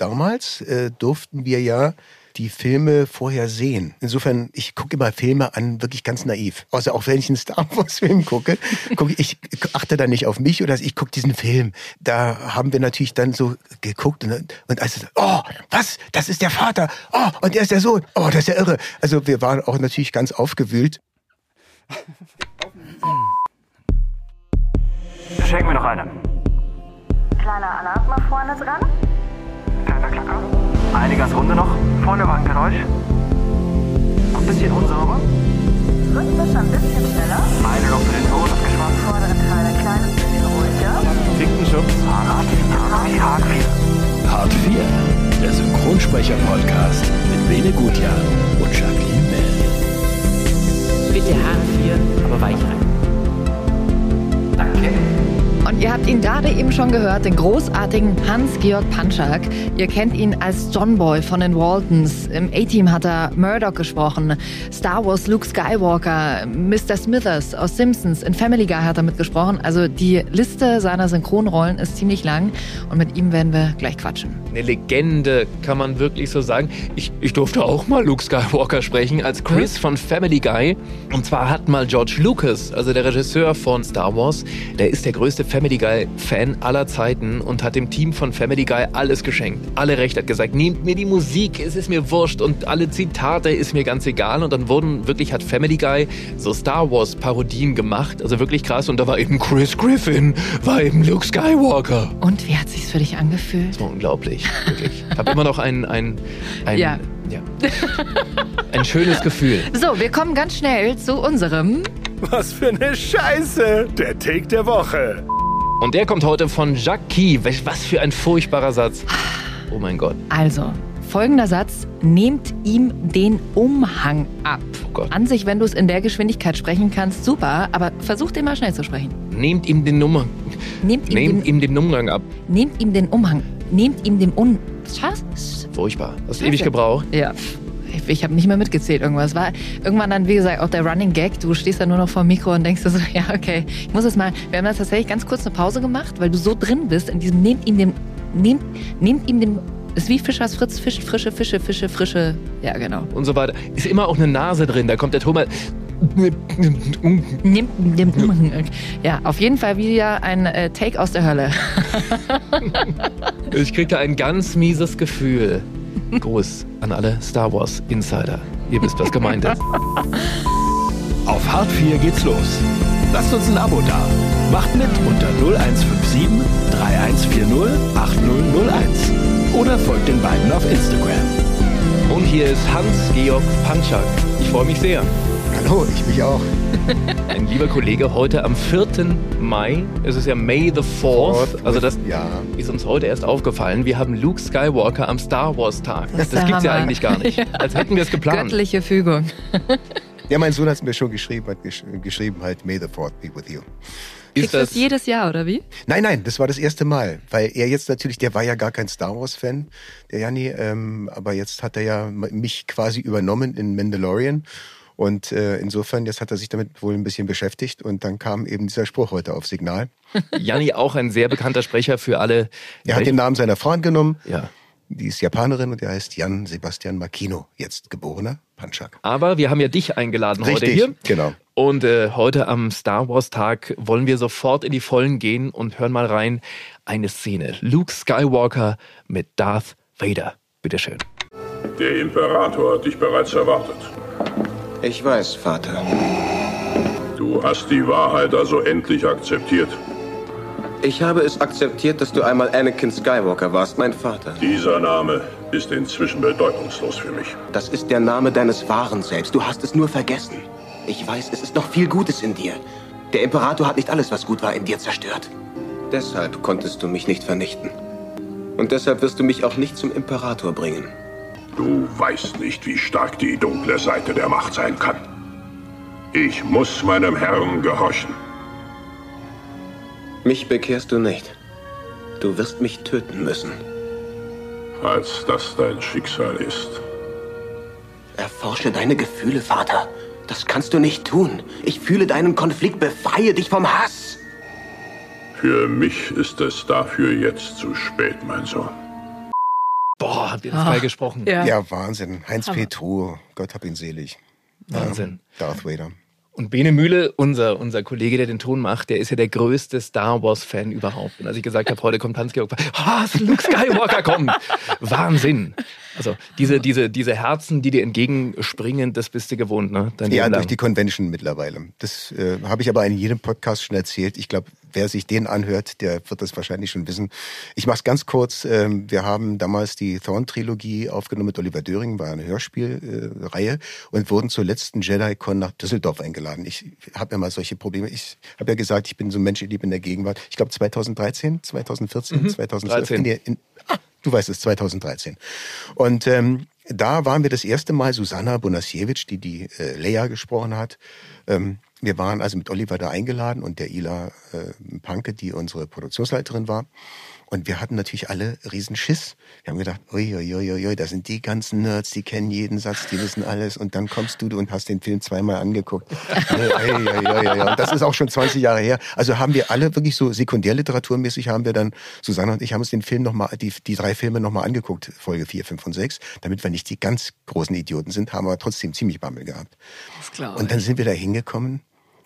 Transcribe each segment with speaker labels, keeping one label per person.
Speaker 1: damals äh, durften wir ja die Filme vorher sehen. Insofern, ich gucke immer Filme an, wirklich ganz naiv. Also auch wenn ich einen Star Wars-Film gucke, gucke ich, ich achte da nicht auf mich oder ich gucke diesen Film. Da haben wir natürlich dann so geguckt und, und also, oh, was? Das ist der Vater. Oh, und der ist der Sohn. Oh, das ist ja irre. Also wir waren auch natürlich ganz aufgewühlt.
Speaker 2: Schenk mir noch eine.
Speaker 3: Kleiner Alarm mal vorne dran.
Speaker 2: Kleiner Klacker. Eine ganz runde noch. Vorne war ein Geräusch. Ein bisschen unsauber.
Speaker 3: Rhythmisch ein bisschen schneller.
Speaker 2: Eine noch für den Ton abgeschwommen.
Speaker 3: Vordere Teil ein kleines bisschen ruhiger.
Speaker 4: Tintenschutz.
Speaker 2: Hart 4. Hart 4.
Speaker 4: Hart 4. Der Synchronsprecher-Podcast mit Bene Gutjahr und Jacqueline Mel.
Speaker 5: Bitte Hart 4, aber weich rein.
Speaker 2: Danke.
Speaker 5: Ihr habt ihn gerade eben schon gehört, den großartigen Hans-Georg Panschak. Ihr kennt ihn als John Boy von den Waltons. Im A-Team hat er Murdoch gesprochen. Star Wars Luke Skywalker, Mr. Smithers aus Simpsons, in Family Guy hat er mitgesprochen. Also die Liste seiner Synchronrollen ist ziemlich lang und mit ihm werden wir gleich quatschen.
Speaker 6: Eine Legende, kann man wirklich so sagen. Ich, ich durfte auch mal Luke Skywalker sprechen als Chris von Family Guy. Und zwar hat mal George Lucas, also der Regisseur von Star Wars, der ist der größte Family Guy-Fan aller Zeiten und hat dem Team von Family Guy alles geschenkt. Alle Recht hat gesagt, nehmt mir die Musik, es ist mir wurscht und alle Zitate ist mir ganz egal. Und dann wurden wirklich, hat Family Guy so Star Wars Parodien gemacht. Also wirklich krass. Und da war eben Chris Griffin, war eben Luke Skywalker.
Speaker 5: Und wie hat sich's für dich angefühlt?
Speaker 6: War unglaublich, wirklich. Ich habe immer noch ein, ein, ein,
Speaker 5: Ja.
Speaker 6: ja. ein schönes Gefühl.
Speaker 5: So, wir kommen ganz schnell zu unserem.
Speaker 4: Was für eine Scheiße. Der Take der Woche.
Speaker 6: Und der kommt heute von Jackie. Welch- Was für ein furchtbarer Satz. Oh mein Gott.
Speaker 5: Also, folgender Satz. Nehmt ihm den Umhang ab.
Speaker 6: Oh Gott.
Speaker 5: An sich, wenn du es in der Geschwindigkeit sprechen kannst, super, aber versuch den mal schnell zu sprechen.
Speaker 6: Nehmt ihm den Nummer.
Speaker 5: Nehmt ihm,
Speaker 6: Nehmt
Speaker 5: den,
Speaker 6: ihm den Umgang ab.
Speaker 5: nehmt ihm den Umhang. Nehmt ihm den Un...
Speaker 6: Furchtbar. Hast du ewig gebraucht?
Speaker 5: Ja. Ich, ich habe nicht mehr mitgezählt irgendwas. War irgendwann dann, wie gesagt, auch der Running Gag. Du stehst da nur noch vor dem Mikro und denkst dir so, ja, okay. Ich muss es mal. Wir haben da tatsächlich ganz kurz eine Pause gemacht, weil du so drin bist in diesem nehmt ihm den. Nehmt, nehmt ihm den. Ist wie Fischers Fritz, Fisch, frische Fische, Fische, frische. Ja, genau.
Speaker 6: Und so weiter. Ist immer auch eine Nase drin. Da kommt der Thomas.
Speaker 5: Ja, auf jeden Fall wieder ein äh, Take aus der Hölle.
Speaker 6: Ich krieg da ein ganz mieses Gefühl. Gruß an alle Star Wars Insider. Ihr wisst, was gemeint ist.
Speaker 4: Auf Hart 4 geht's los. Lasst uns ein Abo da. Macht mit unter 0157 3140 8001. Oder folgt den beiden auf Instagram.
Speaker 6: Und hier ist Hans-Georg Panschak. Ich freue mich sehr.
Speaker 1: Hallo, ich mich auch.
Speaker 6: Ein lieber Kollege, heute am 4. Mai, es ist ja May the 4th, also das
Speaker 1: Ja.
Speaker 6: ist uns heute erst aufgefallen. Wir haben Luke Skywalker am Star Wars Tag.
Speaker 5: Das
Speaker 6: Das,
Speaker 5: ist
Speaker 6: gibt's ja eigentlich gar nicht. Als hätten wir es geplant.
Speaker 5: Göttliche Fügung.
Speaker 1: Ja, mein Sohn hat es mir schon geschrieben, hat gesch geschrieben halt, May the Fourth be with you.
Speaker 5: Kriegst du das jedes Jahr, oder wie?
Speaker 1: Nein, nein, das war das erste Mal, weil er jetzt natürlich, der war ja gar kein Star Wars-Fan, der Janni, ähm, aber jetzt hat er ja mich quasi übernommen in Mandalorian und äh, insofern, jetzt hat er sich damit wohl ein bisschen beschäftigt und dann kam eben dieser Spruch heute auf Signal.
Speaker 6: Janni auch ein sehr bekannter Sprecher für alle.
Speaker 1: Er hat den Namen seiner Frau genommen,
Speaker 6: Ja.
Speaker 1: die ist Japanerin und der heißt Jan Sebastian Makino, jetzt geborener Panchak.
Speaker 6: Aber wir haben ja dich eingeladen heute
Speaker 1: Richtig,
Speaker 6: hier.
Speaker 1: genau.
Speaker 6: Und äh, heute am Star Wars Tag wollen wir sofort in die Vollen gehen und hören mal rein eine Szene. Luke Skywalker mit Darth Vader. Bitteschön.
Speaker 7: Der Imperator hat dich bereits erwartet.
Speaker 8: Ich weiß, Vater.
Speaker 7: Du hast die Wahrheit also endlich akzeptiert.
Speaker 8: Ich habe es akzeptiert, dass du einmal Anakin Skywalker warst, mein Vater.
Speaker 7: Dieser Name ist inzwischen bedeutungslos für mich.
Speaker 8: Das ist der Name deines wahren Selbst. Du hast es nur vergessen. Ich weiß, es ist noch viel Gutes in dir. Der Imperator hat nicht alles, was gut war, in dir zerstört. Deshalb konntest du mich nicht vernichten. Und deshalb wirst du mich auch nicht zum Imperator bringen.
Speaker 7: Du weißt nicht, wie stark die dunkle Seite der Macht sein kann. Ich muss meinem Herrn gehorchen.
Speaker 8: Mich bekehrst du nicht. Du wirst mich töten müssen.
Speaker 7: Falls das dein Schicksal ist.
Speaker 8: Erforsche deine Gefühle, Vater. Das kannst du nicht tun. Ich fühle deinen Konflikt. Befreie dich vom Hass.
Speaker 7: Für mich ist es dafür jetzt zu spät, mein Sohn.
Speaker 6: Oh, habt ihr das geil gesprochen?
Speaker 5: Ja.
Speaker 1: Ja, Wahnsinn. Heinz Petru, Gott hab ihn selig.
Speaker 6: Wahnsinn.
Speaker 1: Ja, Darth Vader.
Speaker 6: Und Bene Mühle, unser, unser Kollege, der den Ton macht, der ist ja der größte Star Wars-Fan überhaupt. Und als ich gesagt habe, heute kommt Hans-Georg, ah, Luke Skywalker kommt. Wahnsinn. Also diese, diese, diese Herzen, die dir entgegenspringen, das bist du gewohnt, ne? Dein
Speaker 1: Ja, durch die Convention mittlerweile. Das äh, habe ich aber in jedem Podcast schon erzählt. Ich glaube, wer sich den anhört, der wird das wahrscheinlich schon wissen. Ich mache es ganz kurz. Ähm, wir haben damals die Thorn-Trilogie aufgenommen mit Oliver Döring, war eine Hörspielreihe Reihe und wurden zur letzten Jedi-Con nach Düsseldorf eingeladen. Ich habe ja mal solche Probleme. Ich habe ja gesagt, ich bin so ein Mensch, ich in der Gegenwart. Ich glaube 2013, 2014, 2012.
Speaker 6: 13.
Speaker 1: In in, ah, du weißt es, 2013. Und ähm, da waren wir das erste Mal, Susanna Bonasiewicz, die die äh, Leia gesprochen hat. Ähm, wir waren also mit Oliver da eingeladen und der Ila äh, Panke, die unsere Produktionsleiterin war. Und wir hatten natürlich alle riesen Schiss. Wir haben gedacht, ui, ui, ui, ui, ui, da sind die ganzen Nerds, die kennen jeden Satz, die wissen alles. Und dann kommst du und hast den Film zweimal angeguckt. Ui, ui, ui, ui, ui. Und das ist auch schon 20 Jahre her. Also haben wir alle wirklich so sekundärliteraturmäßig haben wir dann, Susanne und ich haben uns den Film nochmal, die, die drei Filme nochmal angeguckt, Folge 4, 5 und 6, damit wir nicht die ganz großen Idioten sind, haben aber trotzdem ziemlich Bammel gehabt.
Speaker 5: Das glaube
Speaker 1: Und dann sind wir da hingekommen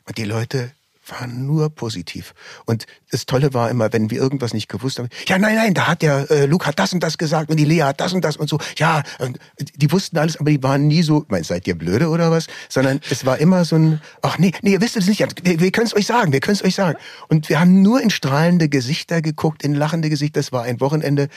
Speaker 1: und die Leute waren nur positiv. Und das Tolle war immer, wenn wir irgendwas nicht gewusst haben, ja, nein, nein, da hat der äh, Luke hat das und das gesagt und die Lea hat das und das und so. Ja, und die wussten alles, aber die waren nie so, mein, seid ihr blöde oder was? Sondern es war immer so ein, ach nee, nee, ihr wisst es nicht, wir, wir können es euch sagen, wir können es euch sagen. Und wir haben nur in strahlende Gesichter geguckt, in lachende Gesichter. Das war ein Wochenende.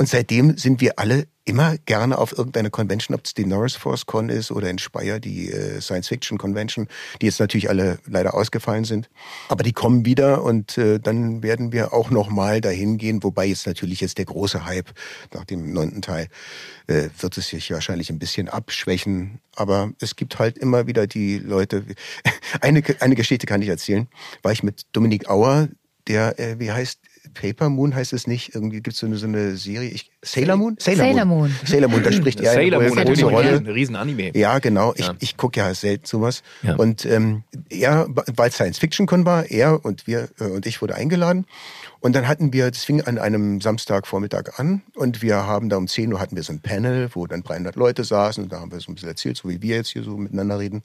Speaker 1: Und seitdem sind wir alle immer gerne auf irgendeine Convention, ob es die Norris Force Con ist oder in Speyer die äh, Science Fiction Convention, die jetzt natürlich alle leider ausgefallen sind. Aber die kommen wieder und äh, dann werden wir auch noch mal dahin gehen, wobei jetzt natürlich jetzt der große Hype nach dem neunten Teil äh, wird es sich wahrscheinlich ein bisschen abschwächen. Aber es gibt halt immer wieder die Leute. Eine, eine Geschichte kann ich erzählen. War ich mit Dominik Auer, der, äh, wie heißt, Paper Moon heißt es nicht. Irgendwie gibt es so eine, so eine Serie. Ich, Sailor Moon?
Speaker 5: Sailor Moon.
Speaker 1: Sailor Moon, da spricht er
Speaker 6: Sailor
Speaker 1: eine
Speaker 6: Moon,
Speaker 1: große
Speaker 6: natürlich
Speaker 1: Rolle.
Speaker 6: ein Riesen-Anime.
Speaker 1: Ja, genau. Ich,
Speaker 6: Ja.
Speaker 1: ich gucke ja selten sowas.
Speaker 6: Ja.
Speaker 1: Und ähm, er, weil Science Fiction Con war, er und wir äh, und ich wurde eingeladen. Und dann hatten wir, das fing an einem Samstagvormittag an und wir haben da um 10 Uhr hatten wir so ein Panel, wo dann 300 Leute saßen und da haben wir so ein bisschen erzählt, so wie wir jetzt hier so miteinander reden.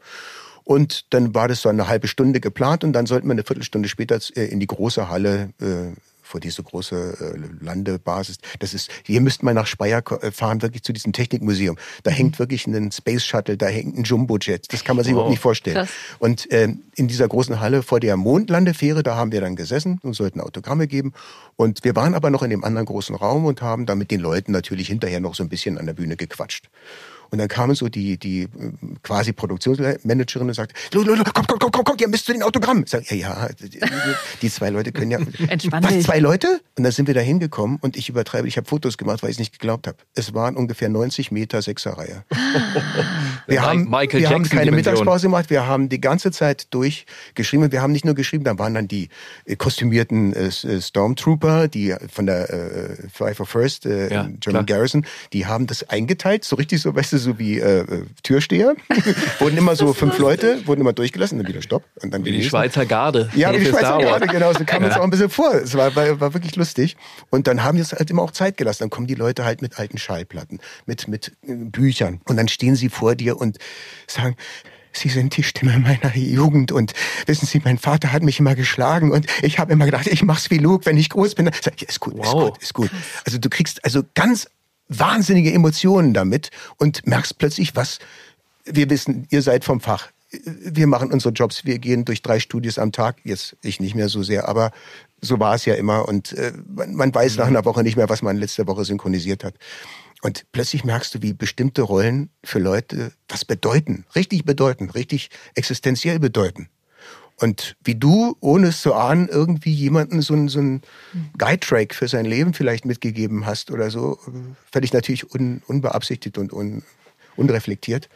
Speaker 1: Und dann war das so eine halbe Stunde geplant und dann sollten wir eine Viertelstunde später äh, in die große Halle äh, vor diese große äh, Landebasis. Das ist, hier müsste man nach Speyer äh, fahren, wirklich zu diesem Technikmuseum. Da hängt wirklich ein Space Shuttle, da hängt ein Jumbojet. Das kann man sich überhaupt nicht vorstellen.
Speaker 5: Krass.
Speaker 1: Und ähm, in dieser großen Halle vor der Mondlandefähre, da haben wir dann gesessen und sollten Autogramme geben. Und wir waren aber noch in dem anderen großen Raum und haben da mit den Leuten natürlich hinterher noch so ein bisschen an der Bühne gequatscht. Und dann kamen so die, die äh, quasi Produktionsmanagerin und sagte, "Lu, Lu, Lu, komm, komm, komm, komm, komm, ihr müsst zu den Autogrammen. Ich sag, ja, ja, die, die zwei Leute können ja.
Speaker 5: Entspann
Speaker 1: Was, zwei Leute? Und dann sind wir da hingekommen und ich übertreibe, ich habe Fotos gemacht, weil ich es nicht geglaubt habe. Es waren ungefähr 90 Meter Sechserreihe. Wir
Speaker 6: Mi-
Speaker 1: haben,
Speaker 6: Michael
Speaker 1: wir haben keine
Speaker 6: Dimension.
Speaker 1: Mittagspause gemacht, wir haben die ganze Zeit durchgeschrieben. Wir haben nicht nur geschrieben, da waren dann die äh, kostümierten äh, äh, Stormtrooper, die von der äh, Five of First äh,
Speaker 6: Ja,
Speaker 1: German
Speaker 6: klar.
Speaker 1: Garrison, die haben das eingeteilt, so richtig so, weißt du, so wie äh, äh, Türsteher. wurden immer so fünf Leute, wurden immer durchgelassen, dann wieder Stopp. Und dann
Speaker 6: Wie die. Schweizer Garde.
Speaker 1: Ja, wie die Schweizer. Garde, genau, so kam uns auch ein bisschen vor. Es war, war, war wirklich lustig. Und dann haben wir es halt immer auch Zeit gelassen. Dann kommen die Leute halt mit alten Schallplatten, mit, mit äh, Büchern. Und dann stehen sie vor dir und sagen, Sie sind die Stimme meiner Jugend und wissen Sie, mein Vater hat mich immer geschlagen und ich habe immer gedacht, ich mach's wie Luke, wenn ich groß bin. Sag ich, ist gut, ist
Speaker 6: Wow.
Speaker 1: gut, ist gut. Also du kriegst also ganz wahnsinnige Emotionen damit und merkst plötzlich, was wir wissen, ihr seid vom Fach. Wir machen unsere Jobs, wir gehen durch drei Studios am Tag. Jetzt ich nicht mehr so sehr, aber so war es ja immer. Und äh, man, man weiß nach einer Woche nicht mehr, was man letzte Woche synchronisiert hat. Und plötzlich merkst du, wie bestimmte Rollen für Leute was bedeuten. Richtig bedeuten, richtig existenziell bedeuten. Und wie du, ohne es zu ahnen, irgendwie jemanden so einen, so einen Guide-Track für sein Leben vielleicht mitgegeben hast oder so, völlig natürlich un, unbeabsichtigt und un, unreflektiert.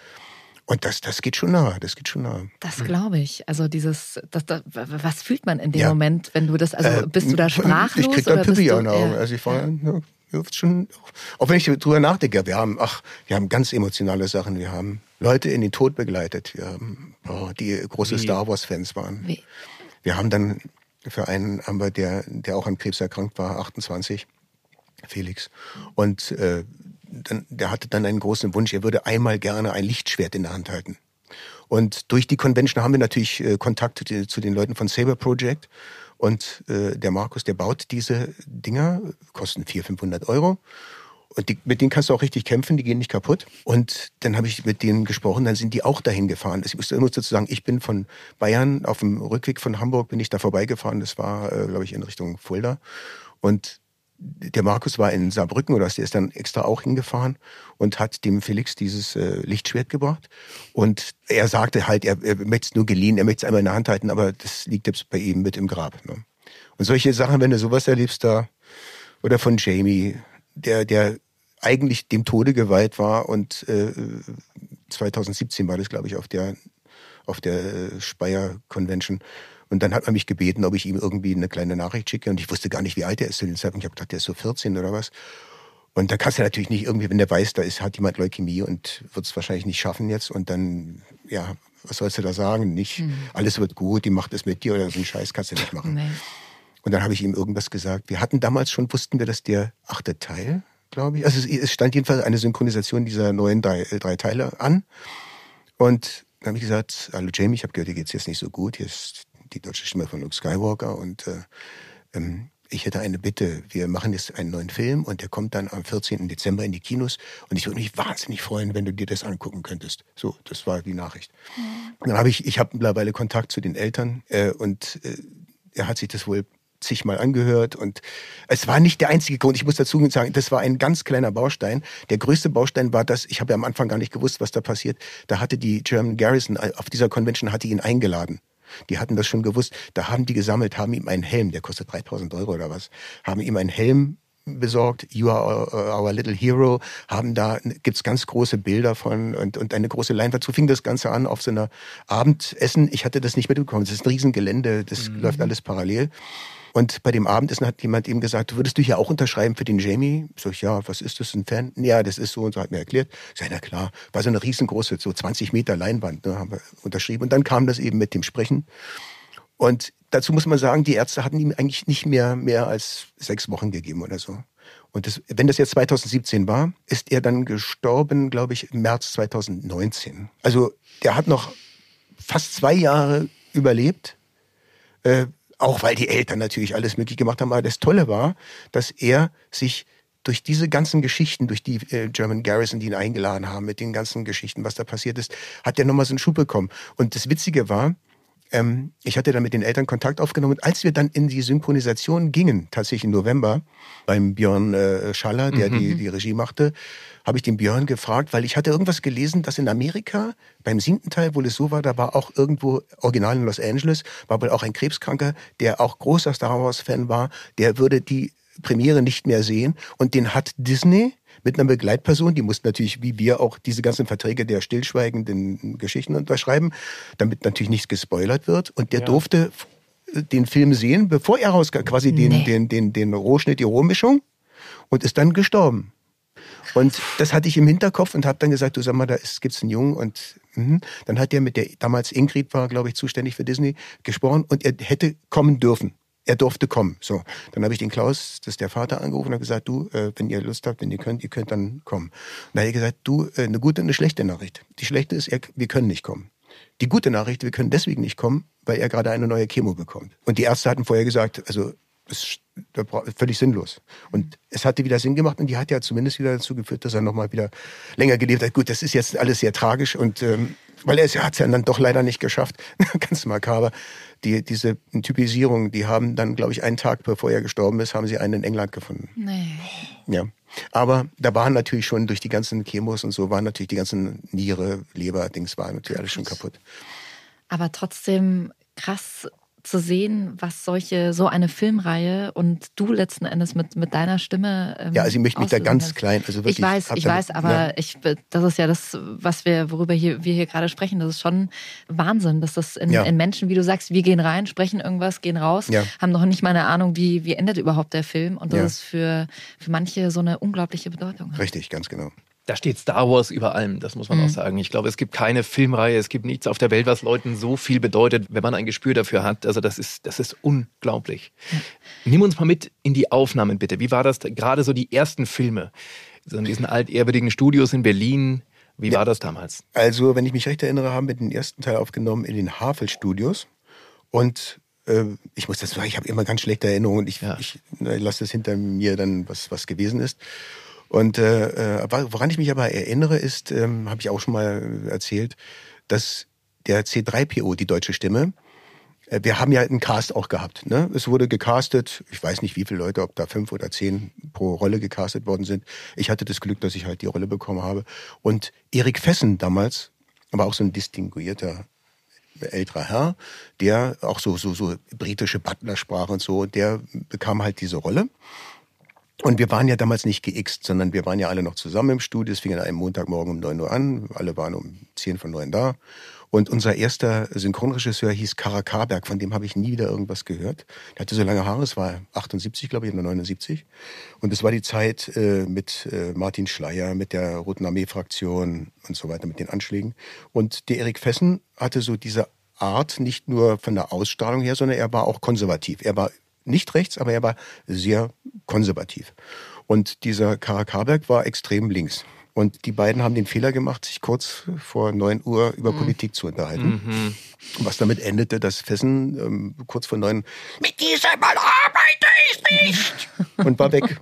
Speaker 1: Und das, das geht schon nahe, das geht schon nahe.
Speaker 5: Das glaube ich. Also dieses, das, das, was fühlt man in dem
Speaker 1: Ja.
Speaker 5: Moment, wenn du das, also
Speaker 1: Äh,
Speaker 5: bist du da sprachlos?
Speaker 1: Ich krieg da Pippi den Augen.
Speaker 5: ja.
Speaker 1: Also ich war, ja, schon, auch wenn ich drüber nachdenke, wir haben, ach, wir haben ganz emotionale Sachen. Wir haben Leute in den Tod begleitet. Wir haben, oh, die große
Speaker 6: Wie?
Speaker 1: Star Wars Fans waren.
Speaker 5: Wie?
Speaker 1: Wir haben dann für einen, haben wir der, der auch an Krebs erkrankt war, 28, Felix. Und äh, dann, der hatte dann einen großen Wunsch, er würde einmal gerne ein Lichtschwert in der Hand halten. Und durch die Convention haben wir natürlich äh, Kontakt zu, zu den Leuten von Saber Project. Und äh, der Markus, der baut diese Dinger, kosten 400, 500 Euro. Und die, mit denen kannst du auch richtig kämpfen, die gehen nicht kaputt. Und dann habe ich mit denen gesprochen, dann sind die auch dahin gefahren. Ich muss, ich muss dazu sagen, ich bin von Bayern, auf dem Rückweg von Hamburg bin ich da vorbeigefahren. Das war, äh, glaube ich, in Richtung Fulda. Und der Markus war in Saarbrücken oder der ist dann extra auch hingefahren und hat dem Felix dieses äh, Lichtschwert gebracht. Und er sagte halt, er, er möchte es nur geliehen, er möchte es einmal in der Hand halten, aber das liegt jetzt bei ihm mit im Grab. Ne? Und solche Sachen, wenn du sowas erlebst da, oder von Jamie, der, der eigentlich dem Tode geweiht war und äh, 2017 war das, glaube ich, auf der auf der Speyer Convention und dann hat man mich gebeten, ob ich ihm irgendwie eine kleine Nachricht schicke. Und ich wusste gar nicht, wie alt er ist zu dem Zeitpunkt. Ich habe gedacht, der ist so 14 oder was. Und da kannst du natürlich nicht irgendwie, wenn der weiß, da ist, hat jemand Leukämie und wird es wahrscheinlich nicht schaffen jetzt. Und dann, ja, was sollst du da sagen? Nicht, mhm. alles wird gut, die macht es mit dir oder so einen Scheiß kannst du nicht machen. Nee. Und dann habe ich ihm irgendwas gesagt. Wir hatten damals schon, wussten wir, dass der achte Teil, glaube ich, also es stand jedenfalls eine Synchronisation dieser neuen drei, äh, drei Teile an. Und dann habe ich gesagt, hallo Jamie, ich habe gehört, dir geht's jetzt nicht so gut. Hier ist die deutsche Stimme von Luke Skywalker. Und äh, ähm, ich hätte eine Bitte. Wir machen jetzt einen neuen Film und der kommt dann am 14. Dezember in die Kinos. Und ich würde mich wahnsinnig freuen, wenn du dir das angucken könntest. So, das war die Nachricht. Mhm. Dann habe ich, ich habe mittlerweile Kontakt zu den Eltern äh, und äh, er hat sich das wohl zigmal angehört und es war nicht der einzige Grund. Ich muss dazu sagen, das war ein ganz kleiner Baustein. Der größte Baustein war das, ich habe ja am Anfang gar nicht gewusst, was da passiert. Da hatte die German Garrison auf dieser Convention hatte ihn eingeladen. Die hatten das schon gewusst. Da haben die gesammelt, haben ihm einen Helm, der kostet 3000 Euro oder was, haben ihm einen Helm besorgt, You are our, our little hero, haben da, gibt's ganz große Bilder von und, und eine große Leinwand. So fing das Ganze an auf so einer Abendessen. Ich hatte das nicht mitbekommen. Das ist ein Riesengelände, das mhm. läuft alles parallel. Und bei dem Abendessen hat jemand ihm gesagt, würdest du hier auch unterschreiben für den Jamie? Sag ich, ja, was ist das, ein Fan? Ja, das ist so und so, hat mir erklärt. Sag, na klar, war so eine riesengroße, so 20 Meter Leinwand, ne, haben wir unterschrieben. Und dann kam das eben mit dem Sprechen. Und dazu muss man sagen, die Ärzte hatten ihm eigentlich nicht mehr, mehr als sechs Wochen gegeben oder so. Und das, wenn das jetzt 2017 war, ist er dann gestorben, glaube ich, im März 2019. Also der hat noch fast zwei Jahre überlebt. Äh, auch weil die Eltern natürlich alles möglich gemacht haben. Aber das Tolle war, dass er sich durch diese ganzen Geschichten, durch die äh, German Garrison, die ihn eingeladen haben, mit den ganzen Geschichten, was da passiert ist, hat er nochmal so einen Schub bekommen. Und das Witzige war, ähm, ich hatte dann mit den Eltern Kontakt aufgenommen. Und als wir dann in die Synchronisation gingen, tatsächlich im November, beim Björn äh, Schaller, der mhm. die, die Regie machte, habe ich den Björn gefragt, weil ich hatte irgendwas gelesen, dass in Amerika beim siebten Teil wohl es so war, da war auch irgendwo, original in Los Angeles, war wohl auch ein Krebskranker, der auch großer Star Wars-Fan war, der würde die Premiere nicht mehr sehen. Und den hat Disney mit einer Begleitperson, die mussten natürlich wie wir auch diese ganzen Verträge der stillschweigenden Geschichten unterschreiben, damit natürlich nichts gespoilert wird. Und der ja. durfte den Film sehen, bevor er rauskam, quasi den, nee. den, den, den Rohschnitt, die Rohmischung und ist dann gestorben. Und das hatte ich im Hinterkopf und habe dann gesagt, du sag mal, da gibt es einen Jungen und mh. dann hat der mit der, damals Ingrid war, glaube ich, zuständig für Disney, gesprochen und er hätte kommen dürfen er durfte kommen. So, dann habe ich den Klaus, das ist der Vater, angerufen und gesagt, du, äh, wenn ihr Lust habt, wenn ihr könnt, ihr könnt dann kommen. Und dann hat er gesagt, du, äh, eine gute und eine schlechte Nachricht. Die schlechte ist, er, wir können nicht kommen. Die gute Nachricht, wir können deswegen nicht kommen, weil er gerade eine neue Chemo bekommt. Und die Ärzte hatten vorher gesagt, also das ist völlig sinnlos. Und es hatte wieder Sinn gemacht und die hat ja zumindest wieder dazu geführt, dass er nochmal wieder länger gelebt hat. Gut, das ist jetzt alles sehr tragisch und ähm, weil er hat es ja dann doch leider nicht geschafft, ganz makaber die, diese Typisierung, die haben dann, glaube ich, einen Tag bevor er gestorben ist, haben sie einen in England gefunden.
Speaker 5: Nee.
Speaker 1: Ja. Aber da waren natürlich schon durch die ganzen Chemos und so, waren natürlich die ganzen Niere, Leber, Dings, waren natürlich alles schon kaputt.
Speaker 5: Aber trotzdem krass, zu sehen, was solche, so eine Filmreihe und du letzten Endes mit, mit deiner Stimme.
Speaker 1: Ähm, ja, also ich möchte mich da ganz hast. klein, also wirklich.
Speaker 5: Ich weiß, ich weiß, aber ja. ich, das ist ja das, was wir, worüber hier, wir hier gerade sprechen. Das ist schon Wahnsinn, dass das in, ja. in Menschen, wie du sagst, wir gehen rein, sprechen irgendwas, gehen raus, ja. haben noch nicht mal eine Ahnung, wie, wie endet überhaupt der Film und das ist für, für manche so eine unglaubliche Bedeutung.
Speaker 1: Richtig, ganz genau
Speaker 6: da steht Star Wars über allem, das muss man mhm. auch sagen. Ich glaube, es gibt keine Filmreihe, es gibt nichts auf der Welt, was Leuten so viel bedeutet, wenn man ein Gespür dafür hat. Also das ist, das ist unglaublich. Ja. Nimm uns mal mit in die Aufnahmen bitte. Wie war das gerade so die ersten Filme? so in diesen altehrwürdigen Studios in Berlin. Wie war das damals?
Speaker 1: Also, wenn ich mich recht erinnere, haben wir den ersten Teil aufgenommen in den Havel-Studios. Und äh, ich muss das sagen, ich habe immer ganz schlechte Erinnerungen. Ich,
Speaker 6: Ja.
Speaker 1: ich lasse das hinter mir dann, was, was gewesen ist. Und äh, äh, woran ich mich aber erinnere, ist, ähm, habe ich auch schon mal erzählt, dass der C3PO, die deutsche Stimme, äh, wir haben ja einen Cast auch gehabt. Ne? Es wurde gecastet, ich weiß nicht wie viele Leute, ob da fünf oder zehn pro Rolle gecastet worden sind. Ich hatte das Glück, dass ich halt die Rolle bekommen habe. Und Erik Fessen damals, aber auch so ein distinguierter älterer Herr, der auch so, so, so britische Butler-Sprache und so, der bekam halt diese Rolle. Und wir waren ja damals nicht geixt, sondern wir waren ja alle noch zusammen im Studio. Es fing an einem Montagmorgen um 9 Uhr an. Alle waren um 10 von 9 da. Und unser erster Synchronregisseur hieß Kara Karberg, von dem habe ich nie wieder irgendwas gehört. Der hatte so lange Haare, es war 78, glaube ich, oder 79. Und es war die Zeit äh, mit äh, Martin Schleier, mit der Roten Armee-Fraktion und so weiter, mit den Anschlägen. Und der Erik Fessen hatte so diese Art, nicht nur von der Ausstrahlung her, sondern er war auch konservativ. Er war nicht rechts, aber er war sehr konservativ. Und dieser Kara Karberg war extrem links. Und die beiden haben den Fehler gemacht, sich kurz vor 9 Uhr über Politik zu unterhalten. Was damit endete, dass Fessen ähm, kurz vor 9 mit diesem Mann arbeite ich nicht und war weg.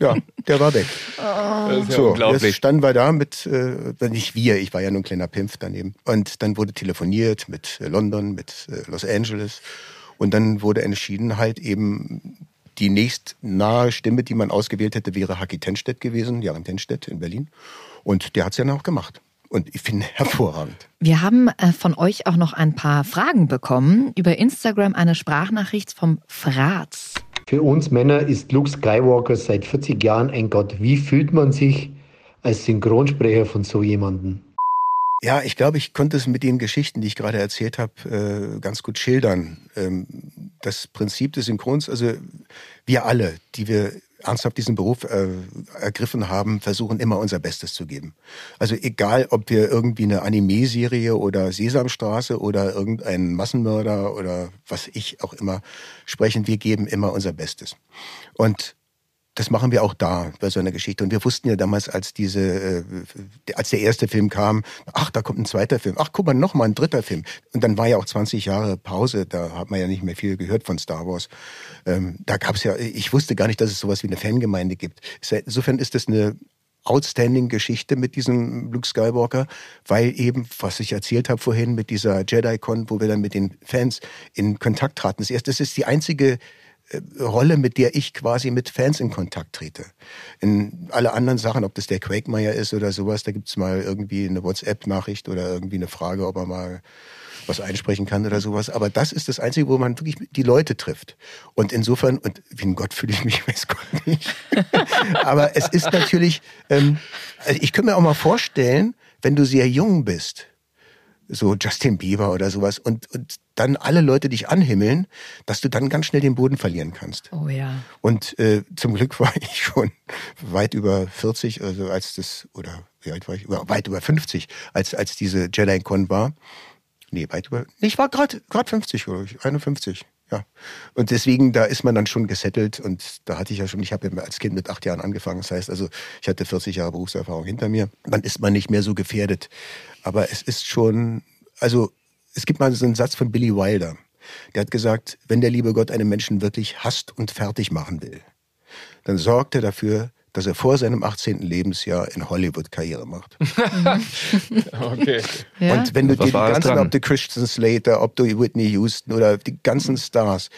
Speaker 1: Ja, der war weg.
Speaker 6: Das ist ja
Speaker 1: So,
Speaker 6: unglaublich.
Speaker 1: jetzt standen wir da mit, äh, nicht wir, ich war ja nur ein kleiner Pimpf daneben. Und dann wurde telefoniert mit äh, London, mit äh, Los Angeles. Und dann wurde entschieden, halt eben die nächst nahe Stimme, die man ausgewählt hätte, wäre Haki Tenstedt gewesen, Jaren Tenstedt in Berlin. Und der hat es ja dann auch gemacht. Und ich finde hervorragend.
Speaker 5: Wir haben äh, von euch auch noch ein paar Fragen bekommen. Über Instagram eine Sprachnachricht vom Fratz.
Speaker 9: Für uns Männer ist Luke Skywalker seit 40 Jahren ein Gott. Wie fühlt man sich als Synchronsprecher von so jemandem?
Speaker 1: Ja, ich glaube, ich konnte es mit den Geschichten, die ich gerade erzählt habe, äh, ganz gut schildern. Ähm, das Prinzip des Synchrons, also wir alle, die wir ernsthaft diesen Beruf äh, ergriffen haben, versuchen immer unser Bestes zu geben. Also egal, ob wir irgendwie eine Anime-Serie oder Sesamstraße oder irgendeinen Massenmörder oder was ich auch immer sprechen, wir geben immer unser Bestes. Und das machen wir auch da bei so einer Geschichte. Und wir wussten ja damals, als diese, äh, als der erste Film kam, ach, da kommt ein zweiter Film. Ach, guck mal, noch mal ein dritter Film. Und dann war ja auch 20 Jahre Pause. Da hat man ja nicht mehr viel gehört von Star Wars. Ähm, da gab's ja, ich wusste gar nicht, dass es sowas wie eine Fangemeinde gibt. Insofern ist das eine outstanding Geschichte mit diesem Luke Skywalker, weil eben, was ich erzählt habe vorhin mit dieser Jedi-Con, wo wir dann mit den Fans in Kontakt traten. Das, erste, das ist die einzige Rolle, mit der ich quasi mit Fans in Kontakt trete. In alle anderen Sachen, ob das der Quakemeyer ist oder sowas, da gibt's mal irgendwie eine WhatsApp-Nachricht oder irgendwie eine Frage, ob er mal was einsprechen kann oder sowas. Aber das ist das Einzige, wo man wirklich die Leute trifft. Und insofern, und wie ein Gott fühle ich mich, weiß Gott nicht. Aber es ist natürlich, ähm, also ich könnte mir auch mal vorstellen, wenn du sehr jung bist, so Justin Bieber oder sowas, und, und dann alle Leute dich anhimmeln, dass du dann ganz schnell den Boden verlieren kannst.
Speaker 5: Oh ja.
Speaker 1: Und äh, zum Glück war ich schon weit über 40, also als das, oder wie alt war ich? Weit über 50, als, als diese Jedi-Con war. Nee, weit über, ich war gerade grad 50, glaube ich, 51. Ja. Und deswegen, da ist man dann schon gesettelt und da hatte ich ja schon, ich habe ja als Kind mit acht Jahren angefangen. Das heißt also, ich hatte 40 Jahre Berufserfahrung hinter mir. Dann ist man nicht mehr so gefährdet. Aber es ist schon, also es gibt mal so einen Satz von Billy Wilder. Der hat gesagt, wenn der liebe Gott einen Menschen wirklich hasst und fertig machen will, dann sorgt er dafür, dass er vor seinem 18. Lebensjahr in Hollywood Karriere macht.
Speaker 6: Okay.
Speaker 5: Ja?
Speaker 1: Und wenn du dir die ganzen,
Speaker 6: dran?
Speaker 1: ob du Christian Slater, ob du Whitney Houston oder die ganzen Stars,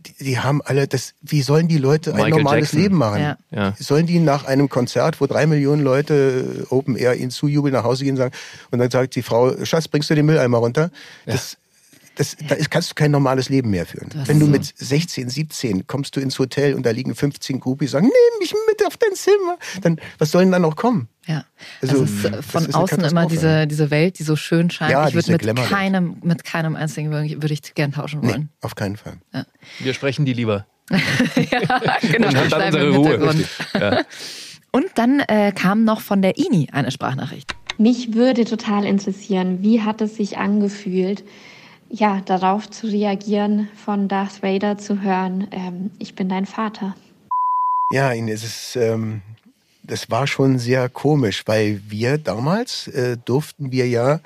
Speaker 1: die, die haben alle das, wie sollen die Leute ein
Speaker 6: Michael
Speaker 1: normales
Speaker 6: Jackson.
Speaker 1: Leben machen?
Speaker 5: Ja.
Speaker 6: Ja.
Speaker 1: Sollen die nach einem Konzert, wo drei Millionen Leute Open Air ihnen zujubeln, nach Hause gehen und sagen, und dann sagt die Frau, Schatz, bringst du den Mülleimer runter? Das, das, da ist, kannst du kein normales Leben mehr führen.
Speaker 5: Das
Speaker 1: Wenn du
Speaker 5: ist
Speaker 1: mit 16, 17 kommst du ins Hotel und da liegen 15 Groupies, sagen, nimm mich mit auf dein Zimmer, dann, was soll denn dann noch kommen?
Speaker 5: Ja.
Speaker 1: Also,
Speaker 5: das ist von
Speaker 1: ist
Speaker 5: außen immer diese, diese Welt, die so schön scheint.
Speaker 1: Ja,
Speaker 5: ich würde mit keinem, mit keinem einzigen würde ich gern tauschen
Speaker 1: Nee,
Speaker 5: wollen.
Speaker 1: auf keinen Fall.
Speaker 6: Wir sprechen die lieber.
Speaker 5: ja, genau.
Speaker 6: Dann hat
Speaker 5: bleiben
Speaker 6: unsere Ruhe. Ja.
Speaker 5: Und dann äh, kam noch von der INI eine Sprachnachricht.
Speaker 10: Mich würde total interessieren, wie hat es sich angefühlt, ja, darauf zu reagieren, von Darth Vader zu hören, ähm, ich bin dein Vater.
Speaker 1: Ja, Ihnen ist es, ähm, das war schon sehr komisch, weil wir damals äh, durften wir ja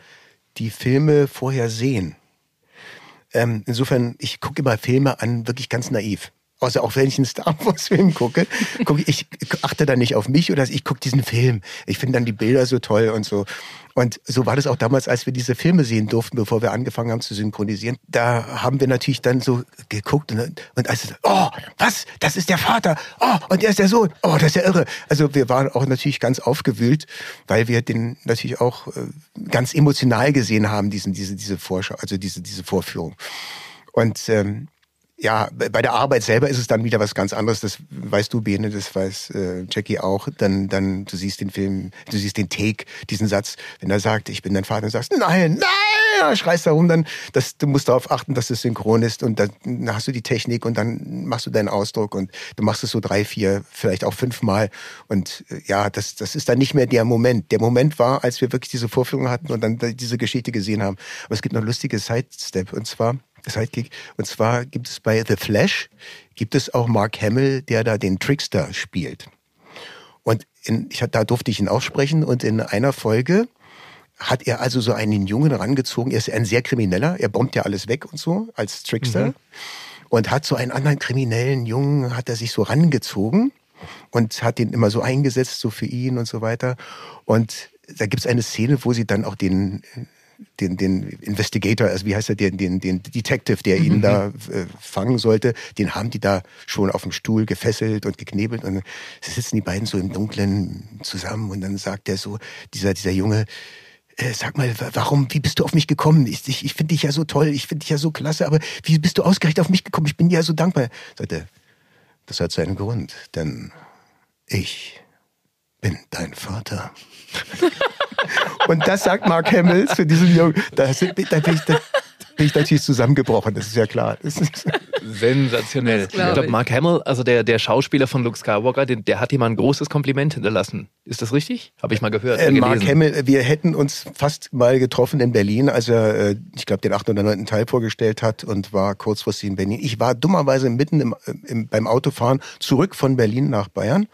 Speaker 1: die Filme vorher sehen. Ähm, insofern, ich gucke immer Filme an, wirklich ganz naiv. Also auch wenn ich einen Star Wars Film gucke, gucke ich achte da nicht auf mich oder ich gucke diesen Film. Ich finde dann die Bilder so toll und so. Und so war das auch damals, als wir diese Filme sehen durften, bevor wir angefangen haben zu synchronisieren. Da haben wir natürlich dann so geguckt und, und als oh, was? Das ist der Vater. Oh, und der ist der Sohn. Oh, das ist ja irre. Also wir waren auch natürlich ganz aufgewühlt, weil wir den natürlich auch äh, ganz emotional gesehen haben, diesen, diese, diese Vorschau, also diese, diese Vorführung. Und ähm, ja, bei der Arbeit selber ist es dann wieder was ganz anderes. Das weißt du, Bene, das weiß äh, Jackie auch. Dann, dann, du siehst den Film, du siehst den Take, diesen Satz, wenn er sagt, ich bin dein Vater, und sagst, nein, nein, schreist da rum, dann, das, du musst darauf achten, dass es synchron ist und dann hast du die Technik und dann machst du deinen Ausdruck und du machst es so drei, vier, vielleicht auch fünfmal und äh, ja, das, das ist dann nicht mehr der Moment. Der Moment war, als wir wirklich diese Vorführung hatten und dann diese Geschichte gesehen haben. Aber es gibt noch lustige Sidestep und zwar, Sidekick. Und zwar gibt es bei The Flash, gibt es auch Mark Hamill, der da den Trickster spielt. Und in, ich, da durfte ich ihn aussprechen und in einer Folge hat er also so einen Jungen rangezogen. Er ist ein sehr krimineller, er bombt ja alles weg und so als Trickster. Mhm. Und hat so einen anderen kriminellen Jungen, hat er sich so rangezogen und hat ihn immer so eingesetzt, so für ihn und so weiter. Und da gibt es eine Szene, wo sie dann auch den den, den Investigator, also wie heißt er, den, den, den Detective, der ihn mhm. da äh, fangen sollte, den haben die da schon auf dem Stuhl gefesselt und geknebelt und sie sitzen die beiden so im Dunkeln zusammen und dann sagt der so, dieser, dieser Junge, äh, sag mal, warum, wie bist du auf mich gekommen? Ich, ich, ich finde dich ja so toll, ich finde dich ja so klasse, aber wie bist du ausgerechnet auf mich gekommen? Ich bin dir ja so dankbar. Sagt er, das hat seinen Grund, denn ich bin dein Vater. Und das sagt Mark Hamill zu diesem Jungen. Da, sind, da, bin ich, da bin ich natürlich zusammengebrochen, das ist ja klar.
Speaker 6: Sensationell. Ich glaube, Mark Hamill, also der, der Schauspieler von Luke Skywalker, der, der hat ihm mal ein großes Kompliment hinterlassen. Ist das richtig? Habe ich mal gehört.
Speaker 1: Äh, Mark Hamill, wir hätten uns fast mal getroffen in Berlin, als er, äh, ich glaube, den achten oder neunten Teil vorgestellt hat und war kurzfristig in Berlin. Ich war dummerweise mitten im, im, beim Autofahren zurück von Berlin nach Bayern,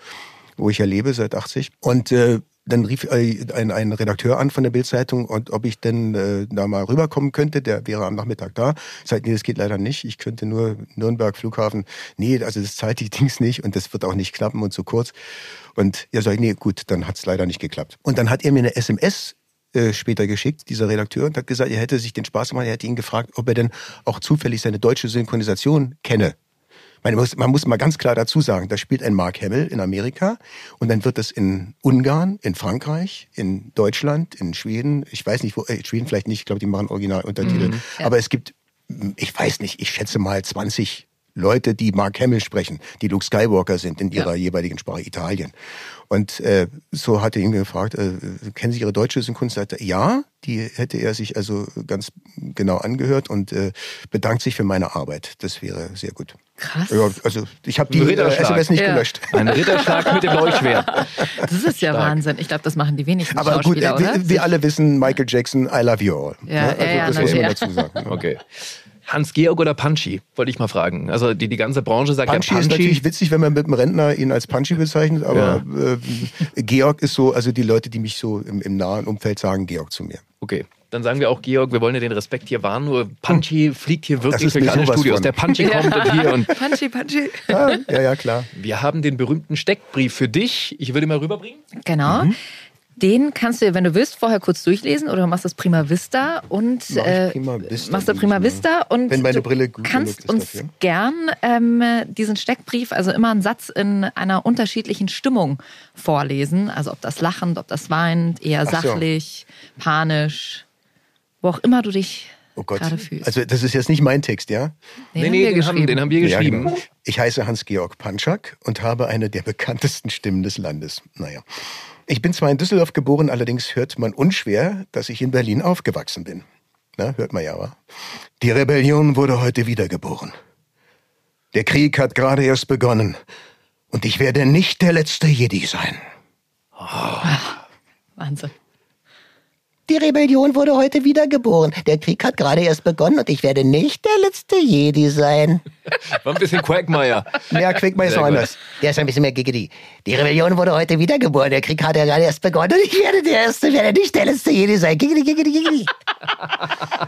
Speaker 1: wo ich ja lebe seit 80. Und äh, dann rief äh, ein, ein Redakteur an von der Bildzeitung und ob ich denn äh, da mal rüberkommen könnte. Der wäre am Nachmittag da. Ich sagte, nee, das geht leider nicht. Ich könnte nur Nürnberg Flughafen. Nee, also das zahlt die Dings nicht und das wird auch nicht klappen und zu kurz. Und er sagt, nee, gut, dann hat es leider nicht geklappt. Und dann hat er mir eine SMS äh, später geschickt, dieser Redakteur, und hat gesagt, er hätte sich den Spaß gemacht, er hätte ihn gefragt, ob er denn auch zufällig seine deutsche Synchronisation kenne. Man muss, man muss mal ganz klar dazu sagen, da spielt ein Mark Hamill in Amerika und dann wird es in Ungarn, in Frankreich, in Deutschland, in Schweden, ich weiß nicht, wo, äh, Schweden vielleicht nicht, ich glaube, die machen Originaluntertitel, mhm, ja. aber es gibt, ich weiß nicht, ich schätze mal 20 Leute, die Mark Hamill sprechen, die Luke Skywalker sind in ihrer ja. jeweiligen Sprache Italien. Und äh, so hat er ihn gefragt, äh, kennen Sie Ihre deutsche Synchronseite? Ja, die hätte er sich also ganz genau angehört und äh, bedankt sich für meine Arbeit. Das wäre sehr gut.
Speaker 5: Krass.
Speaker 1: Ja, also ich habe die äh, SMS nicht ja. gelöscht.
Speaker 6: Ein Ritterschlag mit dem Leuchtschwert.
Speaker 5: Das ist ja Stark. Wahnsinn. Ich glaube, das machen die wenigsten
Speaker 1: Aber gut, äh, wir, wir, alle wissen, Michael Jackson, I love you all.
Speaker 5: Ja, ne? also ja,
Speaker 1: das muss man dazu sagen.
Speaker 6: Okay. Hans-Georg oder Punchy, wollte ich mal fragen. Also die, die ganze Branche sagt
Speaker 1: Punchy
Speaker 6: ja
Speaker 1: Punchy. ist natürlich witzig, wenn man mit einem Rentner ihn als Punchy bezeichnet, aber ja. äh, Georg ist so, also die Leute, die mich so im, im nahen Umfeld sagen, Georg zu mir.
Speaker 6: Okay. Dann sagen wir auch, Georg, wir wollen ja den Respekt hier wahren, nur Punchy hm. fliegt hier wirklich durch alle Studios. Von. Der Punchy kommt und hier und.
Speaker 5: Punchy, Punchy.
Speaker 1: Ja, ja, ja, klar.
Speaker 6: Wir haben den berühmten Steckbrief für dich. Ich würde mal rüberbringen.
Speaker 5: Genau. Mhm. Den kannst du, wenn du willst, vorher kurz durchlesen oder du machst das Prima Vista und äh, Prima Vista, machst du Prima Vista und
Speaker 1: wenn meine Brille gut
Speaker 5: kannst uns dafür. gern ähm, diesen Steckbrief, also immer einen Satz in einer unterschiedlichen Stimmung vorlesen. Also ob das lachend, ob das weinend, eher sachlich, so. panisch, wo auch immer du dich Oh Gott.
Speaker 1: Also das ist jetzt nicht mein Text, ja?
Speaker 6: Den nee, nee, den, geschrieben. haben, den haben wir geschrieben. Ja, genau.
Speaker 1: Ich heiße Hans-Georg Panschak und habe eine der bekanntesten Stimmen des Landes. Naja. Ich bin zwar in Düsseldorf geboren, allerdings hört man unschwer, dass ich in Berlin aufgewachsen bin. Na, hört man ja, wa? Die Rebellion wurde heute wiedergeboren. Der Krieg hat gerade erst begonnen. Und ich werde nicht der letzte Jedi sein.
Speaker 5: Oh. Wahnsinn.
Speaker 1: Die Rebellion wurde heute wiedergeboren. Der Krieg hat gerade erst begonnen und ich werde nicht der letzte Jedi sein.
Speaker 6: War ein bisschen Quagmire.
Speaker 1: Ja, Quagmire ist
Speaker 6: Sehr
Speaker 1: anders. Der ist ein bisschen mehr Giggity. Die Rebellion wurde heute wiedergeboren. Der Krieg hat ja gerade erst begonnen und ich werde der Erste, werde nicht der letzte Jedi sein. Giggity, giggity, giggity.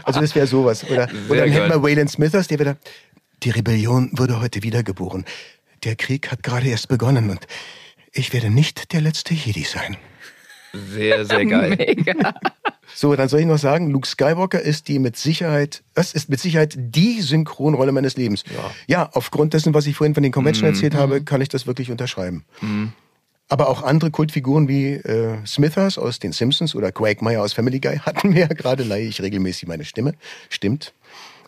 Speaker 1: Also das wäre sowas. Oder, oder dann hätten wir Waylon Smithers, der wieder... Die Rebellion wurde heute wiedergeboren. Der Krieg hat gerade erst begonnen und ich werde nicht der letzte Jedi sein.
Speaker 6: Sehr, sehr geil.
Speaker 5: Mega.
Speaker 1: So, dann soll ich noch sagen, Luke Skywalker ist die mit Sicherheit, das ist mit Sicherheit die Synchronrolle meines Lebens. Ja, aufgrund dessen, was ich vorhin von den Convention
Speaker 6: Mhm.
Speaker 1: erzählt habe, kann ich das wirklich unterschreiben. Aber auch andere Kultfiguren wie äh, Smithers aus den Simpsons oder Quagmire aus Family Guy hatten mir ja gerade, leihe ich regelmäßig meine Stimme. Stimmt.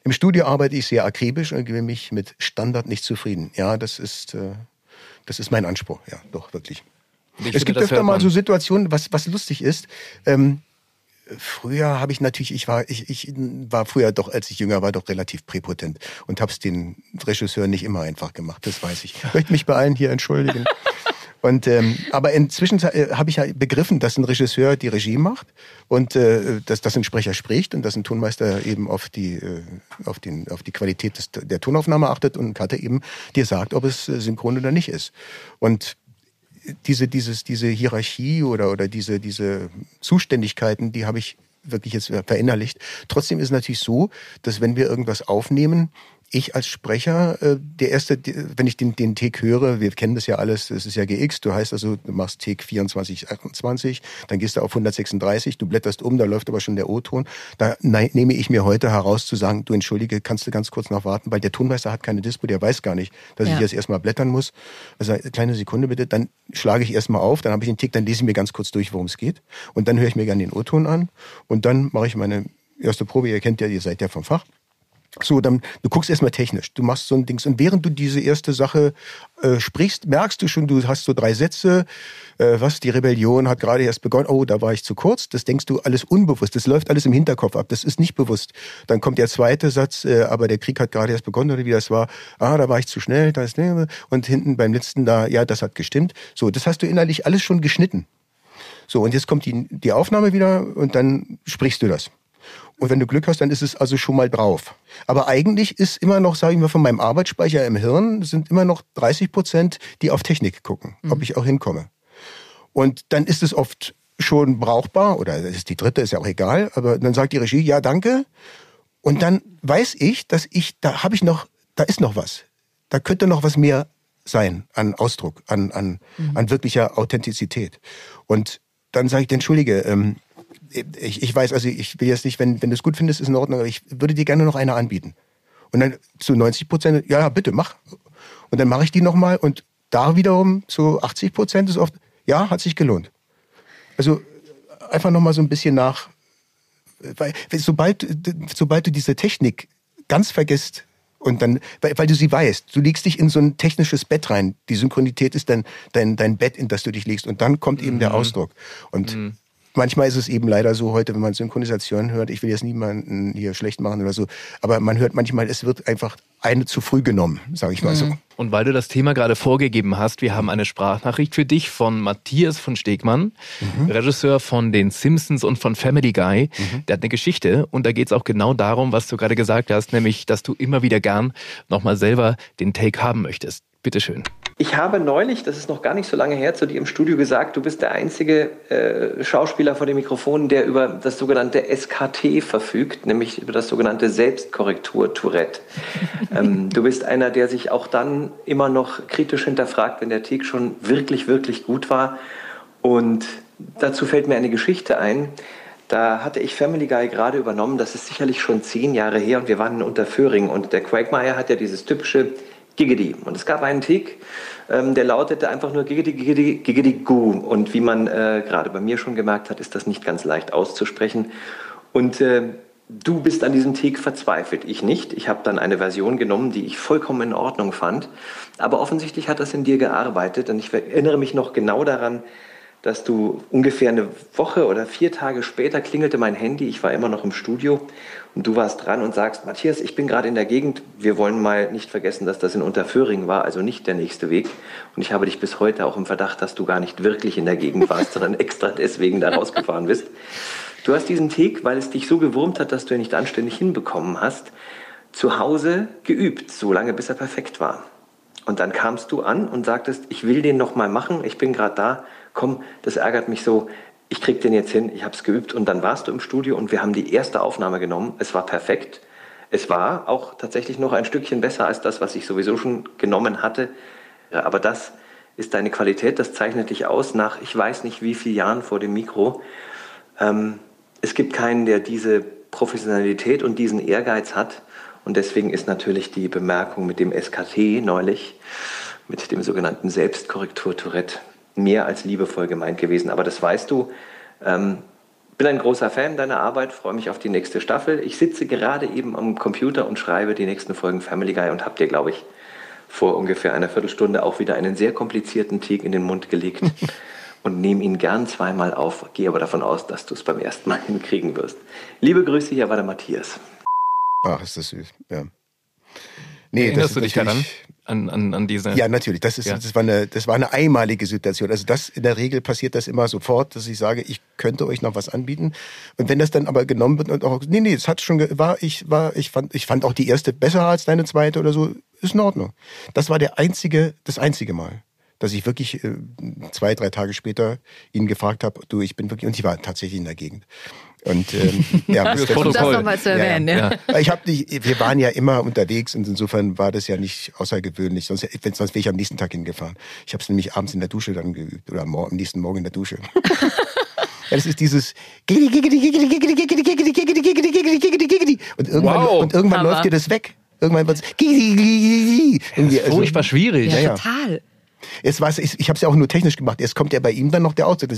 Speaker 1: Im Studio arbeite ich sehr akribisch und gebe mich mit Standard nicht zufrieden. Ja, das ist, äh, das ist mein Anspruch. Ja, doch, wirklich.
Speaker 6: Ich
Speaker 1: es gibt öfter mal so Situationen, was, was lustig ist. Ähm, früher habe ich natürlich, ich war, ich, ich war früher doch, als ich jünger war, doch relativ präpotent und habe es den Regisseuren nicht immer einfach gemacht, das weiß ich. Ich möchte mich bei allen hier entschuldigen. Und ähm, aber inzwischen äh, habe ich ja begriffen, dass ein Regisseur die Regie macht und äh, dass, dass ein Sprecher spricht und dass ein Tonmeister eben auf die äh, auf den auf die Qualität des, der Tonaufnahme achtet und ein Cutter eben dir sagt, ob es äh, synchron oder nicht ist. Und diese, dieses, diese Hierarchie oder, oder diese, diese Zuständigkeiten, die habe ich wirklich jetzt verinnerlicht. Trotzdem ist es natürlich so, dass wenn wir irgendwas aufnehmen, ich als Sprecher, äh, der erste, wenn ich den, den Take höre, wir kennen das ja alles, das ist ja GX, du heißt also, du machst Take 24, 28, dann gehst du auf 136, du blätterst um, da läuft aber schon der O-Ton. Da nehme ich mir heute heraus zu sagen, du entschuldige, kannst du ganz kurz noch warten, weil der Tonmeister hat keine Dispo, der weiß gar nicht, dass
Speaker 5: Ja.
Speaker 1: ich jetzt erstmal blättern muss. Also eine kleine Sekunde bitte, dann schlage ich erstmal auf, dann habe ich den Tick, dann lese ich mir ganz kurz durch, worum es geht. Und dann höre ich mir gerne den O-Ton an und dann mache ich meine erste Probe, ihr kennt ja, ihr seid ja vom Fach. So, dann, du guckst erstmal technisch. Du machst so ein Dings. Und während du diese erste Sache äh, sprichst, merkst du schon, du hast so drei Sätze. Äh, was? Die Rebellion hat gerade erst begonnen. Oh, da war ich zu kurz. Das denkst du alles unbewusst. Das läuft alles im Hinterkopf ab. Das ist nicht bewusst. Dann kommt der zweite Satz, äh, aber der Krieg hat gerade erst begonnen oder wie das war. Ah, da war ich zu schnell. Da ist, ne, und hinten beim letzten da, ja, das hat gestimmt. So, das hast du innerlich alles schon geschnitten. So, und jetzt kommt die, die Aufnahme wieder und dann sprichst du das. Und wenn du Glück hast, dann ist es also schon mal drauf. Aber eigentlich ist immer noch, sage ich mal, von meinem Arbeitsspeicher im Hirn sind immer noch 30 Prozent, die auf Technik gucken, ob ich auch hinkomme. Und dann ist es oft schon brauchbar, oder das ist die dritte, ist ja auch egal, aber dann sagt die Regie, ja, danke. Und dann weiß ich, dass ich, da habe ich noch, da ist noch was. Da könnte noch was mehr sein an Ausdruck, an, an, an wirklicher Authentizität. Und dann sage ich, entschuldige, ähm, ich, ich weiß, also ich will jetzt nicht, wenn, wenn du es gut findest, ist in Ordnung, aber ich würde dir gerne noch eine anbieten. Und dann zu 90 Prozent, ja, ja, bitte, mach. Und dann mache ich die nochmal und da wiederum zu 80 Prozent ist oft, ja, hat sich gelohnt. Also einfach nochmal so ein bisschen nach, weil sobald, sobald du diese Technik ganz vergisst und dann, weil, weil du sie weißt, du legst dich in so ein technisches Bett rein. Die Synchronität ist dann dein, dein Bett, in das du dich legst und dann kommt eben der Ausdruck. Und manchmal ist es eben leider so heute, wenn man Synchronisation hört, ich will jetzt niemanden hier schlecht machen oder so, aber man hört manchmal, es wird einfach eine zu früh genommen, sage ich mal so.
Speaker 6: Und weil du das Thema gerade vorgegeben hast, wir haben eine Sprachnachricht für dich von Matthias von Stegmann, Regisseur von den Simpsons und von Family Guy. Der hat eine Geschichte und da geht es auch genau darum, was du gerade gesagt hast, nämlich, dass du immer wieder gern nochmal selber den Take haben möchtest. Bitteschön.
Speaker 11: Ich habe neulich, das ist noch gar nicht so lange her, zu dir im Studio gesagt, du bist der einzige äh, Schauspieler vor dem Mikrofon, der über das sogenannte SKT verfügt, nämlich über das sogenannte Selbstkorrektur-Tourette. ähm, du bist einer, der sich auch dann immer noch kritisch hinterfragt, wenn der Take schon wirklich, wirklich gut war. Und dazu fällt mir eine Geschichte ein. Da hatte ich Family Guy gerade übernommen, das ist sicherlich schon zehn Jahre her und wir waren in Unterföhring und der Quagmire hat ja dieses typische Giggity. Und es gab einen Tick, ähm, der lautete einfach nur Giggity, Giggity, Giggity, Goo. Und wie man äh, gerade bei mir schon gemerkt hat, ist das nicht ganz leicht auszusprechen. Und äh, du bist an diesem Tick verzweifelt. Ich nicht. Ich habe dann eine Version genommen, die ich vollkommen in Ordnung fand. Aber offensichtlich hat das in dir gearbeitet. Und ich erinnere mich noch genau daran, dass du ungefähr eine Woche oder vier Tage später klingelte mein Handy, ich war immer noch im Studio und du warst dran und sagst, Matthias, ich bin gerade in der Gegend, wir wollen mal nicht vergessen, dass das in Unterföhring war, also nicht der nächste Weg. Und ich habe dich bis heute auch im Verdacht, dass du gar nicht wirklich in der Gegend warst, sondern extra deswegen da rausgefahren bist. Du hast diesen Tick, weil es dich so gewurmt hat, dass du ihn nicht anständig hinbekommen hast, zu Hause geübt, so lange bis er perfekt war. Und dann kamst du an und sagtest, ich will den noch mal machen, ich bin gerade da, komm, das ärgert mich so, ich krieg den jetzt hin, ich habe es geübt. Und dann warst du im Studio und wir haben die erste Aufnahme genommen. Es war perfekt. Es war auch tatsächlich noch ein Stückchen besser als das, was ich sowieso schon genommen hatte. Aber das ist deine Qualität, das zeichnet dich aus nach ich weiß nicht wie vielen Jahren vor dem Mikro. Ähm, es gibt keinen, der diese Professionalität und diesen Ehrgeiz hat. Und deswegen ist natürlich die Bemerkung mit dem SKT neulich, mit dem sogenannten Selbstkorrektur Tourette, mehr als liebevoll gemeint gewesen. Aber das weißt du. Ähm, bin ein großer Fan deiner Arbeit, freue mich auf die nächste Staffel. Ich sitze gerade eben am Computer und schreibe die nächsten Folgen Family Guy und habe dir, glaube ich, vor ungefähr einer Viertelstunde auch wieder einen sehr komplizierten Teak in den Mund gelegt und nehme ihn gern zweimal auf, gehe aber davon aus, dass du es beim ersten Mal hinkriegen wirst. Liebe Grüße, hier war der Matthias.
Speaker 1: Ach, ist das süß, ja.
Speaker 6: Nee, Erinnerst du dich daran? An, an, an diese.
Speaker 1: Ja, natürlich. Das, ist, ja. das, war eine, das war eine einmalige Situation. Also das in der Regel passiert das immer sofort, dass ich sage, ich könnte euch noch was anbieten. Und wenn das dann aber genommen wird und auch, nee, nee, es hat schon, war, ich war, ich fand, ich fand auch die erste besser als deine zweite oder so, ist in Ordnung. Das war der einzige, das einzige Mal dass ich wirklich äh, zwei, drei Tage später ihn gefragt habe, du, ich bin wirklich, und ich war tatsächlich in der Gegend. Und ähm, ja,
Speaker 5: das, um das nochmal zu erwähnen. Ja,
Speaker 1: ja. Ich hab nicht, wir waren ja immer unterwegs und insofern war das ja nicht außergewöhnlich. Sonst, sonst wäre ich am nächsten Tag hingefahren. Ich habe es nämlich abends in der Dusche dann geübt oder am nächsten Morgen in der Dusche. Es ist dieses und irgendwann, wow. und irgendwann läuft dir das weg. Irgendwann wird
Speaker 6: es furchtbar schwierig.
Speaker 5: Ja, ja. total.
Speaker 1: Es war, ich, ich habe es ja auch nur technisch gemacht. Es kommt ja bei ihm dann noch der Ausdruck.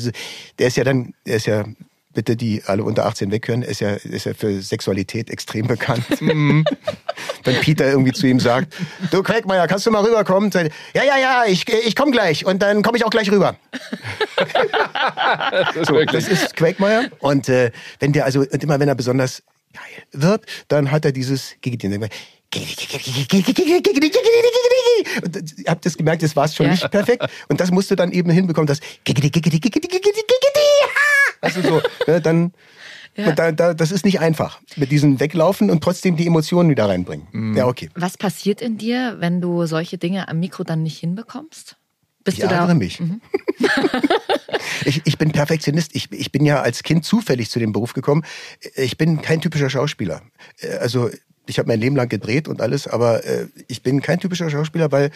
Speaker 1: Der ist ja dann, der ist ja bitte die alle unter 18 weghören, ist ja, ist ja für Sexualität extrem bekannt. Mhm. Wenn Peter irgendwie zu ihm sagt, du Quäkmeier, kannst du mal rüberkommen? Ja, ja, ja, ich, ich komme gleich und dann komme ich auch gleich rüber. das, so, das ist Quäkmeier. Und äh, wenn der also, und immer wenn er besonders geil wird, dann hat er dieses und ihr habt das gemerkt, das war es schon nicht perfekt. Und das musst du dann eben hinbekommen, das also so, ne, dann ja. Da, da, das ist nicht einfach. Mit diesem Weglaufen und trotzdem die Emotionen wieder reinbringen. Mhm. Ja, okay.
Speaker 5: Was passiert in dir, wenn du solche Dinge am Mikro dann nicht hinbekommst?
Speaker 1: Bist ich du da? mich. Mhm. ich, ich bin Perfektionist. Ich, ich bin ja als Kind zufällig zu dem Beruf gekommen. Ich bin kein typischer Schauspieler. Also ich habe mein Leben lang gedreht und alles, aber äh, ich bin kein typischer Schauspieler, weil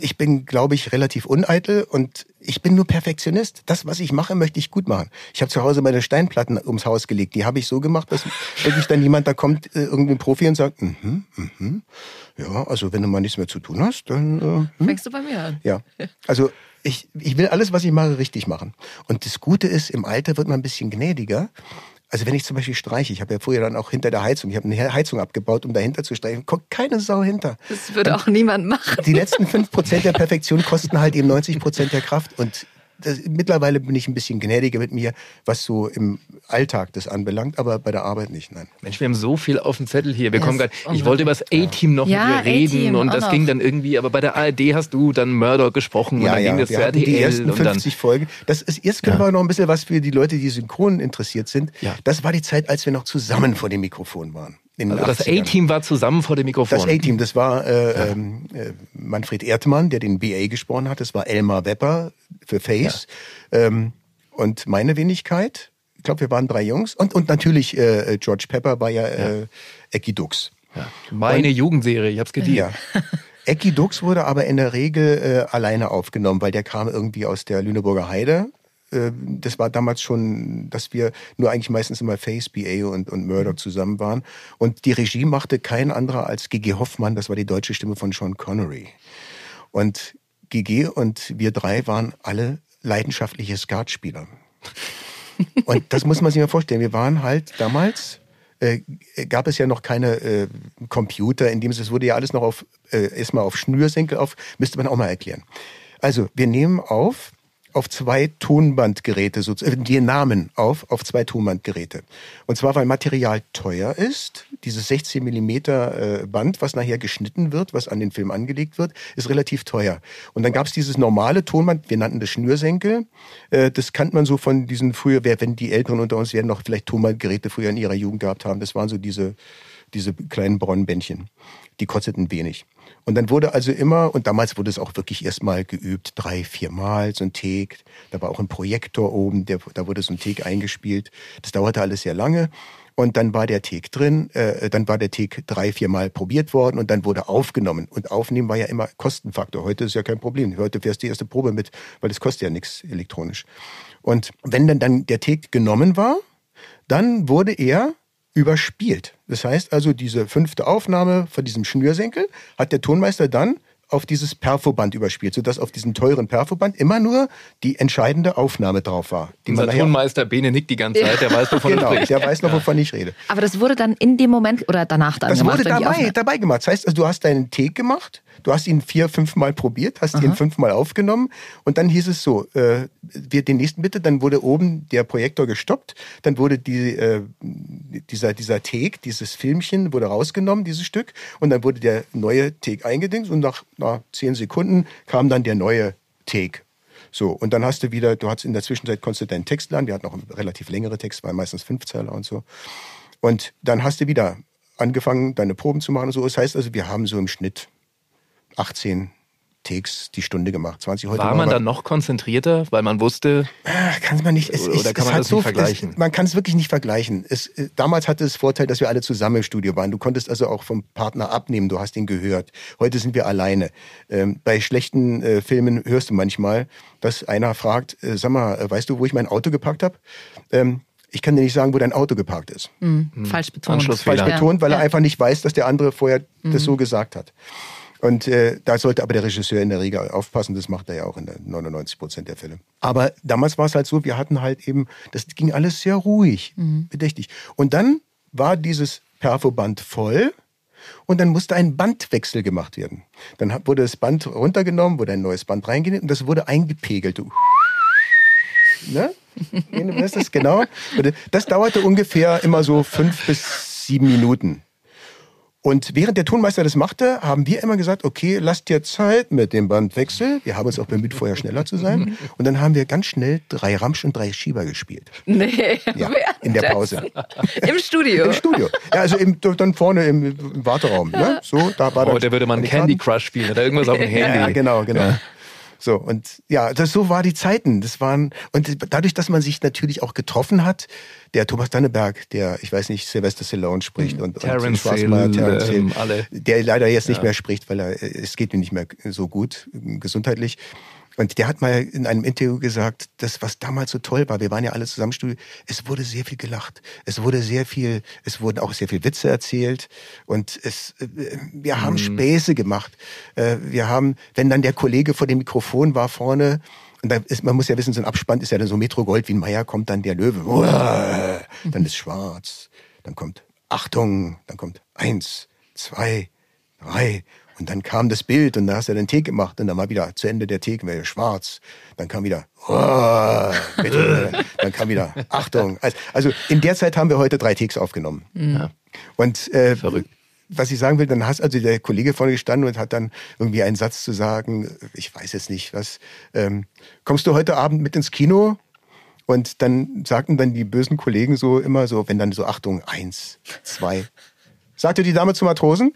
Speaker 1: ich bin, glaube ich, relativ uneitel und ich bin nur Perfektionist. Das, was ich mache, möchte ich gut machen. Ich habe zu Hause meine Steinplatten ums Haus gelegt. Die habe ich so gemacht, dass wirklich dann jemand da kommt, äh, irgendein Profi und sagt, mhm, mhm, ja, also wenn du mal nichts mehr zu tun hast, dann
Speaker 5: äh, hm. fängst du bei mir an.
Speaker 1: Ja, also ich, ich will alles, was ich mache, richtig machen. Und das Gute ist, im Alter wird man ein bisschen gnädiger. Also wenn ich zum Beispiel streiche, ich habe ja vorher dann auch hinter der Heizung, ich habe eine Heizung abgebaut, um dahinter zu streichen, kommt keine Sau hinter.
Speaker 5: Das würde auch niemand machen.
Speaker 1: Die letzten fünf Prozent der Perfektion kosten halt eben 90 Prozent der Kraft und das, mittlerweile bin ich ein bisschen gnädiger mit mir, was so im Alltag das anbelangt, aber bei der Arbeit nicht, nein.
Speaker 6: Mensch, wir haben so viel auf dem Zettel hier. Wir yes. kommen grad, ich wollte über das A-Team noch ja, mit dir reden und das ging dann irgendwie, aber bei der ARD hast du dann Murdoch gesprochen
Speaker 1: ja,
Speaker 6: und dann
Speaker 1: ja,
Speaker 6: ging das
Speaker 1: wir zu RTL. Die ersten 50 Folgen. Das ist, jetzt können ja. wir noch ein bisschen was für die Leute, die synchron interessiert sind. Ja. Das war die Zeit, als wir noch zusammen vor dem Mikrofon waren.
Speaker 6: Also das A-Team war zusammen vor dem Mikrofon.
Speaker 1: Das A-Team, das war äh, ja. ähm, äh, Manfred Erdmann, der den BA gesprochen hat. Das war Elmar Wepper für Face. Ja. Ähm, und meine Wenigkeit. Ich glaube, wir waren drei Jungs. Und, und natürlich äh, George Pepper war ja, äh, Ecki Dux.
Speaker 6: Ja. Meine und, Jugendserie, ich hab's geliebt. Ja.
Speaker 1: Ecki Dux wurde aber in der Regel äh, alleine aufgenommen, weil der kam irgendwie aus der Lüneburger Heide das war damals schon, dass wir nur eigentlich meistens immer Face, BA und, und Murdoch zusammen waren. Und die Regie machte kein anderer als Gigi Hoffmann, das war die deutsche Stimme von Sean Connery. Und Gigi und wir drei waren alle leidenschaftliche Skatspieler. und das muss man sich mal vorstellen. Wir waren halt damals, äh, gab es ja noch keine äh, Computer, in dem es wurde ja alles noch auf, äh, erstmal auf Schnürsenkel auf, müsste man auch mal erklären. Also, wir nehmen auf auf zwei Tonbandgeräte, äh, die Namen auf, auf zwei Tonbandgeräte. Und zwar, weil Material teuer ist. Dieses 16 Millimeter äh, Band, was nachher geschnitten wird, was an den Film angelegt wird, ist relativ teuer. Und dann gab es dieses normale Tonband, wir nannten das Schnürsenkel. Äh, das kannte man so von diesen früher, wenn die Älteren unter uns werden noch vielleicht Tonbandgeräte früher in ihrer Jugend gehabt haben. Das waren so diese, diese kleinen braunen Bändchen. Die kosteten wenig. Und dann wurde also immer, und damals wurde es auch wirklich erstmal geübt, drei, vier Mal so ein Take. Da war auch ein Projektor oben, der, da wurde so ein Take eingespielt. Das dauerte alles sehr lange. Und dann war der Take drin, äh, dann war der Take drei, vier Mal probiert worden und dann wurde aufgenommen. Und aufnehmen war ja immer Kostenfaktor. Heute ist ja kein Problem. Heute fährst du die erste Probe mit, weil das kostet ja nichts elektronisch. Und wenn dann, dann der Take genommen war, dann wurde er überspielt. Das heißt also, diese fünfte Aufnahme von diesem Schnürsenkel hat der Tonmeister dann auf dieses Perfoband überspielt, sodass auf diesem teuren Perfoband immer nur die entscheidende Aufnahme drauf war. Die
Speaker 6: Unser Tonmeister Bene nickt die ganze Zeit, der weiß, wovon
Speaker 1: genau,
Speaker 6: er spricht.
Speaker 1: der weiß noch, wovon ich rede.
Speaker 5: Aber das wurde dann in dem Moment oder danach dann
Speaker 1: Das
Speaker 5: gemacht?
Speaker 1: wurde
Speaker 5: wenn die
Speaker 1: dabei, dabei gemacht. Das heißt, also, du hast deinen Take gemacht, du hast ihn vier, fünf Mal probiert, hast ihn fünfmal aufgenommen und dann hieß es so, äh, wir den nächsten bitte, dann wurde oben der Projektor gestoppt, dann wurde die, äh, dieser, dieser Take, dieses Filmchen wurde rausgenommen, dieses Stück und dann wurde der neue Take eingedingst und nach, nach zehn Sekunden kam dann der neue Take. So, und dann hast du wieder, du hast in der Zwischenzeit konntest deinen Text lernen, wir hatten auch relativ längere Texte, waren meistens Fünfzeiler und so. Und dann hast du wieder angefangen, deine Proben zu machen und so. Das heißt also, wir haben so im Schnitt 18 Takes die Stunde gemacht. 20 heute
Speaker 6: War man dann noch konzentrierter, weil man wusste,
Speaker 1: kann man nicht. Es,
Speaker 6: Oder
Speaker 1: es,
Speaker 6: kann
Speaker 1: es
Speaker 6: man das
Speaker 1: so,
Speaker 6: nicht vergleichen?
Speaker 1: Es, man kann es wirklich nicht vergleichen. Es, äh, damals hatte es Vorteil, dass wir alle zusammen im Studio waren. Du konntest also auch vom Partner abnehmen. Du hast ihn gehört. Heute sind wir alleine. Ähm, bei schlechten äh, Filmen hörst du manchmal, dass einer fragt: äh, Sag mal, äh, weißt du, wo ich mein Auto geparkt habe? Ähm, ich kann dir nicht sagen, wo dein Auto geparkt ist.
Speaker 5: Hm, Falsch betont.
Speaker 1: Falsch betont, weil er einfach nicht weiß, dass der andere vorher das so gesagt hat. Und äh, da sollte aber der Regisseur in der Regel aufpassen. Das macht er ja auch in der 99 Prozent der Fälle. Aber damals war es halt so, wir hatten halt eben, das ging alles sehr ruhig, bedächtig. Und dann war dieses Perfoband voll. Und dann musste ein Bandwechsel gemacht werden. Dann wurde das Band runtergenommen, wurde ein neues Band reingenäht und das wurde eingepegelt. Ne? Das genau? Das dauerte ungefähr immer so fünf bis sieben Minuten. Und während der Tonmeister das machte, haben wir immer gesagt, okay, lasst dir Zeit mit dem Bandwechsel. Wir haben uns auch bemüht, vorher schneller zu sein. Und dann haben wir ganz schnell drei Ramsch und drei Schieber gespielt.
Speaker 5: Nee,
Speaker 1: Ja, in der Pause.
Speaker 5: Im Studio.
Speaker 1: Im Studio. Ja, also im, dann vorne im, im Warteraum. Ne? So, da war
Speaker 6: heute
Speaker 1: dann
Speaker 6: würde man Candy. Crush spielen oder irgendwas auf dem Handy.
Speaker 1: Ja, genau, genau.
Speaker 6: Ja.
Speaker 1: So, und ja, das, so war die Zeiten. Das waren, und dadurch, dass man sich natürlich auch getroffen hat, der Thomas Danneberg, der, ich weiß nicht, Sylvester Stallone spricht und,
Speaker 6: Terence
Speaker 1: und Schwarzenegger,
Speaker 6: Hill,
Speaker 1: Terence
Speaker 6: ähm, alle.
Speaker 1: der leider jetzt nicht
Speaker 6: Ja.
Speaker 1: mehr spricht, weil er, es geht ihm nicht mehr so gut, gesundheitlich. Und der hat mal in einem Interview gesagt, das, was damals so toll war, wir waren ja alle zusammen im Studio, es wurde sehr viel gelacht. Es wurde sehr viel, es wurden auch sehr viel Witze erzählt und es, äh, wir haben
Speaker 6: Mhm.
Speaker 1: Späße gemacht. Äh, Wir haben, wenn dann der Kollege vor dem Mikrofon war vorne, und da ist, man muss ja wissen, so ein Abspann ist ja dann so Metro Goldwyn Mayer, kommt dann der Löwe, Uah, dann ist schwarz, dann kommt Achtung, dann kommt eins, zwei, drei, und dann kam das Bild und da hast du den Take gemacht und dann war wieder zu Ende der wäre schwarz. Dann kam wieder, Uah, bitte, dann kam wieder Achtung. Also, also in der Zeit haben wir heute drei Takes aufgenommen.
Speaker 6: Ja.
Speaker 1: Und äh, was ich sagen will, dann hast also der Kollege vorne gestanden und hat dann irgendwie einen Satz zu sagen, ich weiß jetzt nicht, was, ähm, kommst du heute Abend mit ins Kino? Und dann sagten dann die bösen Kollegen so immer so, wenn dann so Achtung, eins, zwei. Sagte die Dame zum Matrosen?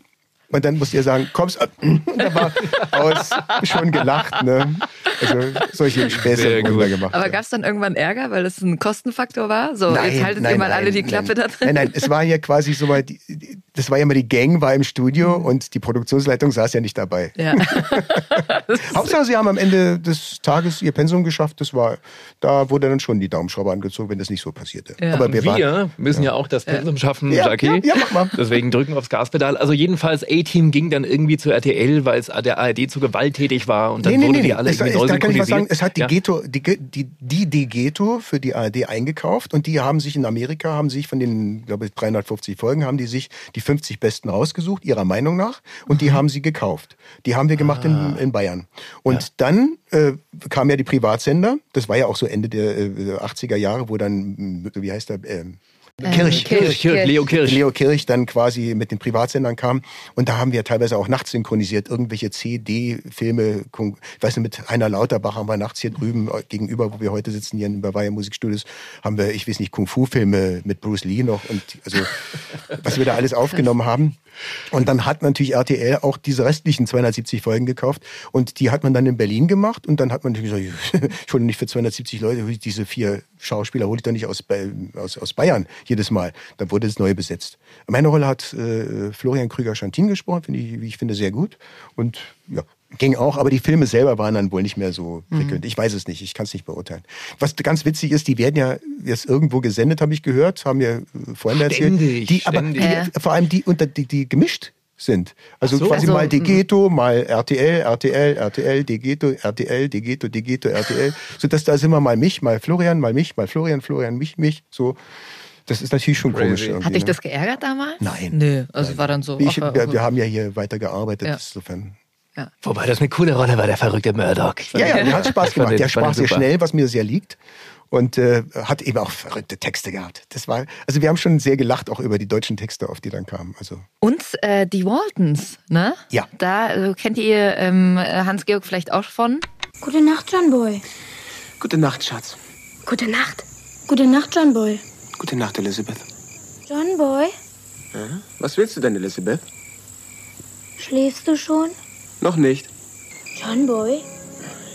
Speaker 1: Und dann musst ihr sagen, kommst, und da war aus, schon gelacht, ne? Also solche Späße gemacht.
Speaker 5: Aber gab es dann irgendwann Ärger, weil es ein Kostenfaktor war? So, jetzt haltet ihr mal alle die Klappe
Speaker 1: nein.
Speaker 5: da drin.
Speaker 1: Nein, nein, es war ja quasi so die- die- das war ja immer die Gang war im Studio und die Produktionsleitung saß ja nicht dabei.
Speaker 5: Ja.
Speaker 1: Hauptsache, sie haben am Ende des Tages ihr Pensum geschafft. Das war, da wurde dann schon die Daumenschrauber angezogen, wenn das nicht so passierte.
Speaker 6: Ja.
Speaker 1: Aber wir,
Speaker 6: wir
Speaker 1: waren,
Speaker 6: müssen ja. auch das Pensum schaffen,
Speaker 1: Ja,
Speaker 6: Jackie.
Speaker 1: ja, ja, mach mal.
Speaker 6: Deswegen drücken wir aufs Gaspedal. Also jedenfalls A-Team ging dann irgendwie zu RTL, weil es der ARD zu gewalttätig war und dann
Speaker 1: Nee, nee,
Speaker 6: wurde
Speaker 1: nee,
Speaker 6: die alle
Speaker 1: Es-
Speaker 6: irgendwie
Speaker 1: es-
Speaker 6: neu
Speaker 1: da kann ich was sagen. Es hat die
Speaker 6: Ja.
Speaker 1: Ghetto, die, Ge- die, die Degeto für die ARD eingekauft und die haben sich in Amerika, haben sich von den, glaube ich, 350 Folgen, haben die sich die 50 besten rausgesucht, ihrer Meinung nach, und die haben sie gekauft. Die haben wir gemacht in, in Bayern. Und dann äh, kam ja die Privatsender, das war ja auch so Ende der äh, 80er Jahre, wo dann, äh, wie heißt der, ähm, Kirch,
Speaker 6: Kirch, Kirch, Leo Kirch.
Speaker 1: Leo Kirch dann quasi mit den Privatsendern kam. Und da haben wir teilweise auch nachts synchronisiert, irgendwelche CD-Filme. Ich weiß nicht, mit Heiner Lauterbach haben wir nachts hier drüben äh, gegenüber, wo wir heute sitzen, hier in Bavaria Musikstudios, haben wir, ich weiß nicht, Kung-Fu-Filme mit Bruce Lee noch und also, was wir da alles aufgenommen haben. Und dann hat natürlich RTL auch diese restlichen 270 Folgen gekauft und die hat man dann in Berlin gemacht und dann hat man gesagt, ich hole nicht für 270 Leute, diese vier Schauspieler hole ich doch nicht aus, aus, aus Bayern jedes Mal. Da wurde es neu besetzt. Meine Rolle hat äh, Florian Krüger-Schantin gesprochen, finde ich, wie ich finde, sehr gut und ja, ging auch, aber die Filme selber waren dann wohl nicht mehr so
Speaker 6: Mhm.
Speaker 1: prickelnd. Ich weiß es nicht, ich kann es nicht beurteilen. Was ganz witzig ist, die werden ja jetzt irgendwo gesendet, habe ich gehört, haben mir äh, vorhin erzählt.
Speaker 6: Ständig,
Speaker 1: Die, aber
Speaker 6: ständig.
Speaker 1: die,
Speaker 5: Ja.
Speaker 1: vor allem die, unter, die, die gemischt sind. Also
Speaker 6: so.
Speaker 1: quasi
Speaker 5: Also,
Speaker 1: mal
Speaker 5: mm.
Speaker 1: Degeto, mal RTL, RTL, RTL, Degeto, RTL, Degeto, Degeto, RTL. So dass da immer mal mich, mal Florian, mal mich, mal Florian, Florian, mich, mich. So. Das ist natürlich schon
Speaker 6: Crazy.
Speaker 1: komisch. irgendwie,
Speaker 5: Hat dich
Speaker 1: ne?
Speaker 5: das geärgert damals?
Speaker 1: Nein.
Speaker 5: Nö, also war dann so.
Speaker 1: Ich,
Speaker 5: ach,
Speaker 1: wir, wir haben ja hier weiter gearbeitet,
Speaker 5: Ja.
Speaker 1: insofern.
Speaker 6: Wobei das eine coole Rolle war, der verrückte Murdoch.
Speaker 1: Ja, ja, der hat Spaß gemacht.
Speaker 6: den-
Speaker 1: Der sprach sehr schnell, was mir sehr liegt. Und äh, hat eben auch verrückte Texte gehabt. Das war, also wir haben schon sehr gelacht auch über die deutschen Texte, auf die dann kamen. Also
Speaker 5: Und äh, die Waltons, ne?
Speaker 1: Ja.
Speaker 5: Da äh, kennt ihr ähm, Hans-Georg vielleicht auch von.
Speaker 12: Gute Nacht, John Boy.
Speaker 8: Gute Nacht, Schatz.
Speaker 12: Gute Nacht. Gute Nacht, John Boy.
Speaker 8: Gute Nacht, Elizabeth.
Speaker 12: John Boy,
Speaker 8: Was willst du denn, Elizabeth?
Speaker 12: schläfst du schon?
Speaker 8: Noch nicht.
Speaker 12: John Boy?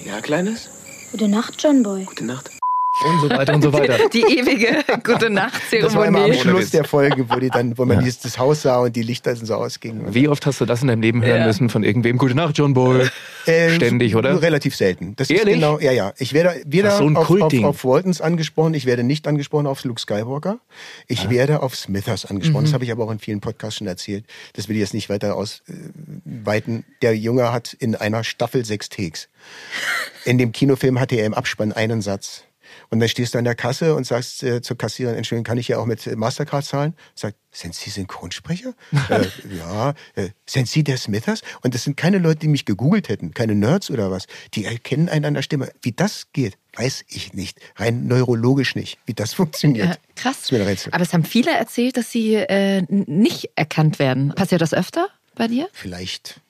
Speaker 8: Ja, Kleines?
Speaker 12: Gute Nacht, John Boy.
Speaker 8: Gute Nacht.
Speaker 6: Und so weiter und so weiter.
Speaker 5: Die ewige Gute
Speaker 1: das war immer am
Speaker 5: Nacht-Zeremonie.
Speaker 1: Schluss der Folge, wo die dann, wo man dieses, das Haus sah und die Lichter so ausgingen.
Speaker 6: Wie oft hast du das in deinem Leben hören
Speaker 5: Ja.
Speaker 6: müssen von irgendwem? Gute Nacht, John Boy.
Speaker 1: Äh,
Speaker 6: Ständig, oder?
Speaker 1: Relativ selten. Das
Speaker 6: Ehrlich?
Speaker 1: ist genau, ja, ja. Ich werde weder
Speaker 6: Ach, so
Speaker 1: auf, auf, auf Waltons angesprochen, ich werde nicht angesprochen auf Luke Skywalker. Ich werde auf Smithers angesprochen.
Speaker 6: Mhm.
Speaker 1: Das habe ich aber auch in vielen Podcasts schon erzählt. Das will ich jetzt nicht weiter ausweiten. Der Junge hat in einer Staffel sechs Takes. In dem Kinofilm hatte er im Abspann einen Satz. Und dann stehst du an der Kasse und sagst äh, zur Kassiererin, Entschuldigung, kann ich ja auch mit Mastercard zahlen? Sagt, sind Sie Synchronsprecher? äh, ja. Äh, sind Sie der Smithers? Und das sind keine Leute, die mich gegoogelt hätten, keine Nerds oder was. Die erkennen einen an der Stimme. Wie das geht, weiß ich nicht. Rein neurologisch nicht, wie das funktioniert.
Speaker 5: Ja, krass. Aber es haben viele erzählt, dass sie äh, nicht erkannt werden. Passiert das öfter bei dir?
Speaker 1: Vielleicht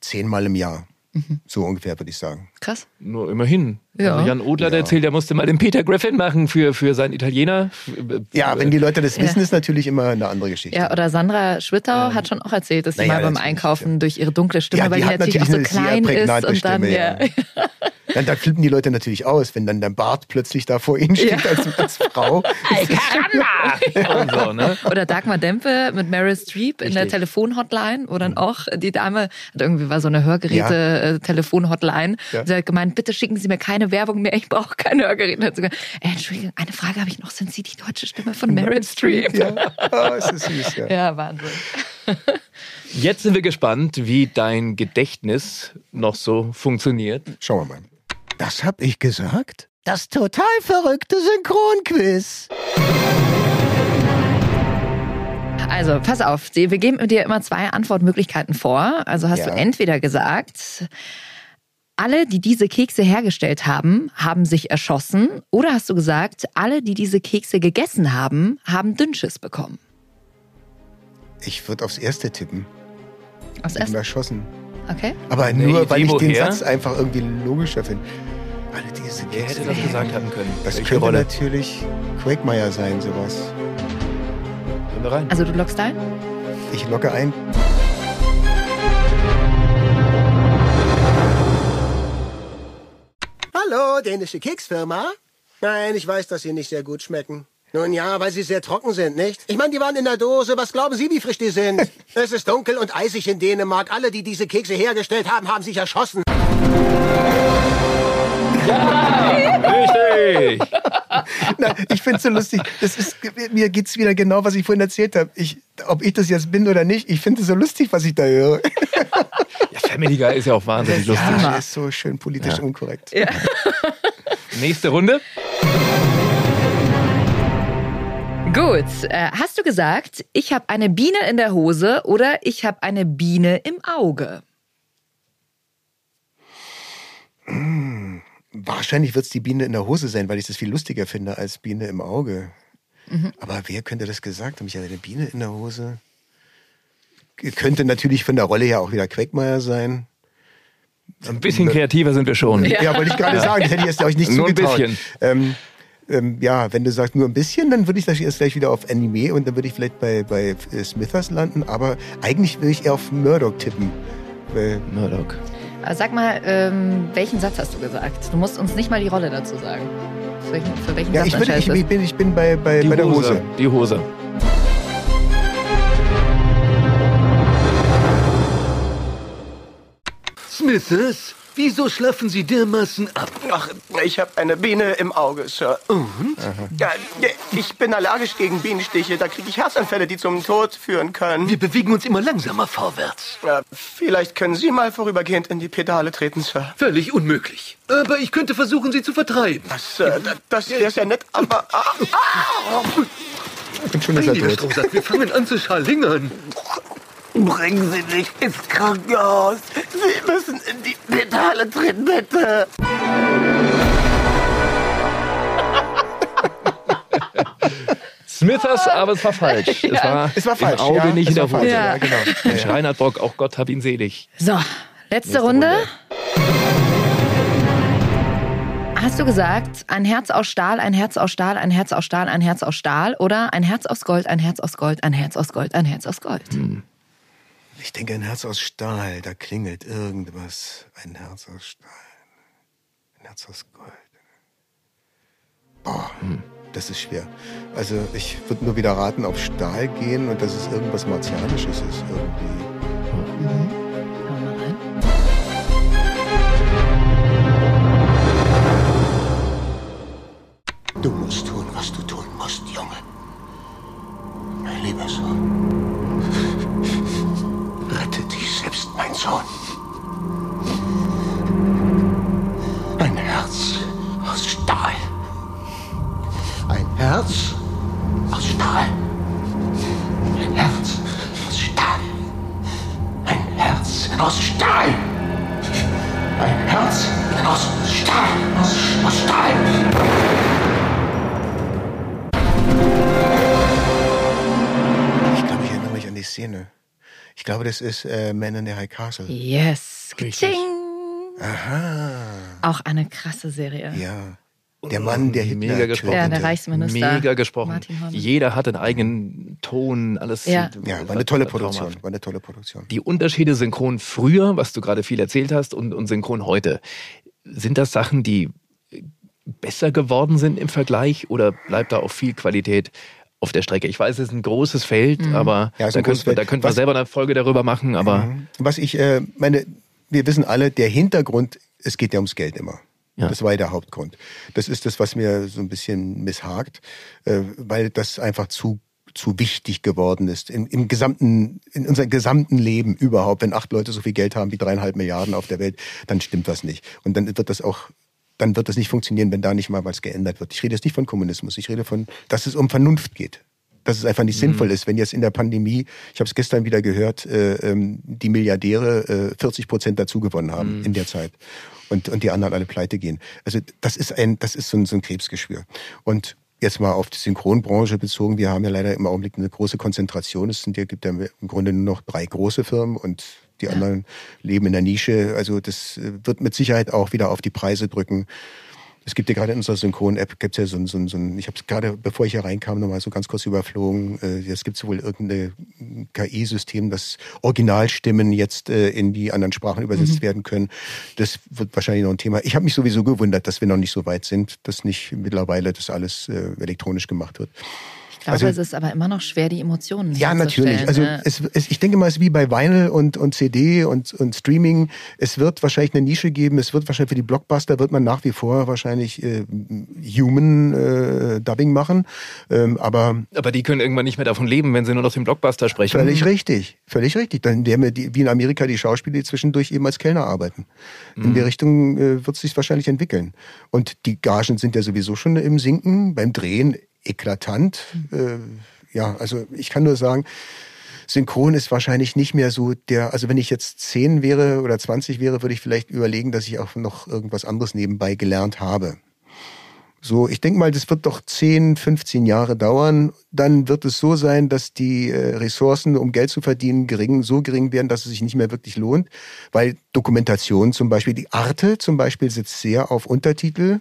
Speaker 1: zehnmal im Jahr.
Speaker 5: Mhm.
Speaker 1: So ungefähr, würde ich sagen.
Speaker 5: Krass.
Speaker 6: Nur immerhin.
Speaker 5: Ja.
Speaker 6: Also Jan Odler der erzählt, er musste mal den Peter Griffin machen für, für seinen Italiener.
Speaker 1: Ja, wenn die Leute das
Speaker 5: Ja.
Speaker 1: wissen, ist natürlich immer eine andere Geschichte.
Speaker 5: Ja, oder Sandra Schwittau hat schon auch erzählt, dass sie
Speaker 1: naja,
Speaker 5: mal beim Einkaufen durch ihre dunkle Stimme,
Speaker 1: Ja,
Speaker 5: weil
Speaker 1: die
Speaker 5: die natürlich auch so klein ist und dann
Speaker 1: Stimme,
Speaker 5: ja.
Speaker 1: Dann, dann flippen die Leute natürlich aus, wenn dann der Bart plötzlich da vor ihnen steht
Speaker 5: Ja.
Speaker 1: als, als Frau.
Speaker 6: Und so, ne?
Speaker 5: Oder Dagmar Dempe mit Meryl Streep in der
Speaker 1: Richtig.
Speaker 5: Telefonhotline, wo dann auch die Dame hat irgendwie war so eine Hörgeräte-Telefonhotline.
Speaker 1: Ja.
Speaker 5: Sie hat gemeint, bitte schicken Sie mir keine Werbung mehr, ich brauche keine Hörgeräte. Hat sie gesagt, äh, Entschuldigung, eine Frage habe ich noch. Sind Sie die deutsche Stimme von Meryl Streep?
Speaker 1: Ja, es ist süß, ja.
Speaker 5: Ja, Wahnsinn.
Speaker 6: Jetzt sind wir gespannt, wie dein Gedächtnis noch so funktioniert.
Speaker 1: Schauen wir mal. Das hab ich gesagt? Das total verrückte Synchronquiz.
Speaker 5: Also, pass auf, Sie- wir geben dir immer zwei Antwortmöglichkeiten vor. Also hast
Speaker 1: Ja.
Speaker 5: du entweder gesagt, alle, die diese Kekse hergestellt haben, haben sich erschossen. Oder hast du gesagt, alle, die diese Kekse gegessen haben, haben Dünnschiss bekommen.
Speaker 1: Ich würde aufs erste tippen.
Speaker 5: Aufs
Speaker 1: Ich bin
Speaker 5: Essen?
Speaker 1: erschossen.
Speaker 5: Okay.
Speaker 1: Aber nur, weil ich den
Speaker 6: woher?
Speaker 1: Satz einfach irgendwie logischer finde. Alle diese
Speaker 6: Wer hätte das gesagt haben können?
Speaker 1: Das
Speaker 6: Welche
Speaker 1: könnte
Speaker 6: Rolle?
Speaker 1: natürlich Quakemeyer sein, sowas.
Speaker 6: Wir rein.
Speaker 5: Also du loggst ein?
Speaker 1: Ich locke ein.
Speaker 13: Hallo, dänische Keksfirma? Nein, ich weiß, dass sie nicht sehr gut schmecken. Nun ja, weil sie sehr trocken sind, nicht? Ich meine, die waren in der Dose. Was glauben Sie, wie frisch die sind? es ist dunkel und eisig in Dänemark. Alle, die diese Kekse hergestellt haben, haben sich erschossen.
Speaker 6: Richtig!
Speaker 1: Na, ich finde es so lustig. Das ist, mir geht's wieder genau, was ich vorhin erzählt habe. Ich, ob ich das jetzt bin oder nicht, ich finde es so lustig, was ich da höre.
Speaker 6: Ja, Family Guy ist ja auch wahnsinnig lustig.
Speaker 1: Ja, ist so schön politisch
Speaker 6: Ja.
Speaker 1: unkorrekt.
Speaker 5: Ja.
Speaker 6: Nächste Runde.
Speaker 5: Gut, äh, hast du gesagt, ich habe eine Biene in der Hose oder ich habe eine Biene im Auge?
Speaker 1: Hm, Wahrscheinlich wird es die Biene in der Hose sein, weil ich das viel lustiger finde als Biene im Auge.
Speaker 5: Mhm.
Speaker 1: Aber wer könnte das gesagt haben? Ich habe eine Biene in der Hose. Könnte natürlich von der Rolle her auch wieder Quackmeier sein.
Speaker 6: Ein bisschen kreativer sind wir schon.
Speaker 1: Ja, wollte ich gerade
Speaker 6: Ja.
Speaker 1: sagen, das hätte ich jetzt euch nicht
Speaker 6: Nur ein
Speaker 1: zugetraut.
Speaker 6: bisschen.
Speaker 1: Ähm, ähm, ja, wenn du sagst nur ein bisschen, dann würde ich das erst gleich wieder auf Anime und dann würde ich vielleicht bei, bei äh, Smithers landen. Aber eigentlich will ich eher auf Murdoch tippen. Weil
Speaker 6: Murdoch.
Speaker 5: Aber sag mal, ähm, welchen Satz hast du gesagt? Du musst uns nicht mal die Rolle dazu sagen. Für welchen, für welchen
Speaker 1: ja,
Speaker 5: Satz
Speaker 1: ich, würde, ich, ich bin, ich bin bei, bei,
Speaker 6: Die
Speaker 1: bei der
Speaker 6: Hose.
Speaker 1: Hose.
Speaker 6: Die Hose.
Speaker 14: Smithers, wieso schlafen Sie dermaßen ab?
Speaker 8: Ach, ich habe eine Biene im Auge, Sir.
Speaker 14: Und?
Speaker 8: Ja, ich bin allergisch gegen Bienenstiche. Da kriege ich Herzanfälle, die zum Tod führen können.
Speaker 14: Wir bewegen uns immer langsamer vorwärts.
Speaker 8: Ja, vielleicht können Sie mal vorübergehend in die Pedale treten, Sir.
Speaker 14: Völlig unmöglich. Aber ich könnte versuchen, Sie zu vertreiben.
Speaker 8: Sir, das, das ist ja nett, aber... Ah, ah.
Speaker 1: Ich bin schon, er
Speaker 14: Heiliger
Speaker 1: tot.
Speaker 14: Strohsack, wir fangen an zu scharlingern.
Speaker 8: Bringen Sie mich ins Krankenhaus. Sie müssen in die Pedale treten, bitte.
Speaker 6: Smithers, aber es war falsch. Es war,
Speaker 1: Es war falsch,
Speaker 6: im Auge,
Speaker 1: ja,
Speaker 6: nicht in der Hose.
Speaker 1: falsch, ja, genau. Ja, ja.
Speaker 6: Reinhard Bock, auch Gott hab ihn selig.
Speaker 5: So, letzte
Speaker 6: Nächste
Speaker 5: Runde.
Speaker 6: Runde.
Speaker 5: Hast du gesagt, ein Herz aus Stahl, ein Herz aus Stahl, ein Herz aus Stahl, ein Herz aus Stahl oder ein Herz aus Gold, ein Herz aus Gold, ein Herz aus Gold, ein Herz aus Gold?
Speaker 1: Ich denke, ein Herz aus Stahl, da klingelt irgendwas. Ein Herz aus Stahl. Ein Herz aus Gold. Boah, das ist schwer. Also ich würde nur wieder raten auf Stahl gehen und dass es irgendwas Martianisches ist irgendwie.
Speaker 5: Rein.
Speaker 13: Du musst tun, was du tun musst, Junge. Mein lieber Sohn. Mein Sohn. Ein Herz aus Stahl. Ein Herz aus Stahl. Ein Herz aus Stahl. Ein Herz aus Stahl. Ein Herz aus Stahl. Aus, aus Stahl.
Speaker 1: Ich glaube, ich erinnere mich an die Szene. Ich glaube, das ist äh, Man in the High Castle.
Speaker 5: Yes.
Speaker 6: Richtig.
Speaker 1: Aha.
Speaker 5: Auch eine krasse Serie.
Speaker 1: Ja. Der Mann, der Hitler
Speaker 6: Mega gesprochen.
Speaker 5: Ja, der Reichsminister.
Speaker 6: Mega gesprochen.
Speaker 5: Martin Horn.
Speaker 6: Jeder hat einen eigenen Ton, alles.
Speaker 5: Ja.
Speaker 1: Ja, war eine tolle. Produktion. War eine tolle Produktion.
Speaker 6: Die Unterschiede synchron früher, was du gerade viel erzählt hast, und, und synchron heute. Sind das Sachen, die besser geworden sind im Vergleich oder bleibt da auch viel Qualität auf der Strecke? Ich weiß, es ist ein großes Feld,
Speaker 5: Mhm.
Speaker 6: aber
Speaker 1: Ja,
Speaker 6: da wir, da könnten wir selber eine Folge darüber machen, aber
Speaker 1: Mhm. Was ich äh, meine, wir wissen alle, der Hintergrund, es geht ja ums Geld immer.
Speaker 6: Ja.
Speaker 1: Das war ja der Hauptgrund. Das ist das, was mir so ein bisschen misshakt, äh, weil das einfach zu zu wichtig geworden ist im, im gesamten in unserem gesamten Leben überhaupt. Wenn acht Leute so viel Geld haben wie dreieinhalb Milliarden auf der Welt, dann stimmt was nicht. Und dann wird das auch dann wird das nicht funktionieren, wenn da nicht mal was geändert wird. Ich rede jetzt nicht von Kommunismus, ich rede von, dass es um Vernunft geht. Dass es einfach nicht sinnvoll ist, wenn jetzt in der Pandemie, ich habe es gestern wieder gehört, äh, ähm, die Milliardäre äh, 40 Prozent dazu gewonnen haben in der Zeit und, und die anderen alle pleite gehen. Also das ist ein, das ist so ein, so ein Krebsgeschwür. Und jetzt mal auf die Synchronbranche bezogen, wir haben ja leider im Augenblick eine große Konzentration. Es sind ja, gibt ja im Grunde nur noch drei große Firmen und die anderen leben in der Nische. Also das äh, wird mit Sicherheit auch wieder auf die Preise drücken. Es gibt ja gerade in unserer Synchron-App, gibt ja so ein, so ein, so ein ich habe es gerade, bevor ich hier reinkam, nochmal so ganz kurz überflogen. Äh, Es gibt wohl irgendein KI-System, das Originalstimmen jetzt äh, in die anderen Sprachen übersetzt
Speaker 5: Mhm.
Speaker 1: werden können. Das wird wahrscheinlich noch ein Thema. Ich habe mich sowieso gewundert, dass wir noch nicht so weit sind, dass nicht mittlerweile das alles elektronisch gemacht wird.
Speaker 5: Ich glaube, es ist aber immer noch schwer, die Emotionen
Speaker 1: Also Ja, natürlich. Also
Speaker 5: ne?
Speaker 1: es, es, ich denke mal, es ist wie bei Vinyl und, und CD und, und Streaming. Es wird wahrscheinlich eine Nische geben. Es wird wahrscheinlich für die Blockbuster wird man nach wie vor wahrscheinlich äh, Human äh, Dubbing machen. Ähm, aber
Speaker 6: Aber die können irgendwann nicht mehr davon leben, wenn sie nur noch den Blockbuster sprechen.
Speaker 1: Völlig richtig, völlig richtig. Dann werden wir die, wie in Amerika die Schauspieler, die zwischendurch eben als Kellner arbeiten. In
Speaker 6: Mhm.
Speaker 1: die Richtung äh, wird es sich wahrscheinlich entwickeln. Und die Gagen sind ja sowieso schon im Sinken, beim Drehen eklatant. Äh, ja, also ich kann nur sagen, Synchron ist wahrscheinlich nicht mehr so der, also wenn ich jetzt 10 wäre oder 20 wäre, würde ich vielleicht überlegen, dass ich auch noch irgendwas anderes nebenbei gelernt habe. So, ich denke mal, das wird doch 10, 15 Jahre dauern. Dann wird es so sein, dass die äh, Ressourcen, um Geld zu verdienen, gering, so gering werden, dass es sich nicht mehr wirklich lohnt. Weil Dokumentation zum Beispiel, die Arte zum Beispiel sitzt sehr auf Untertitel.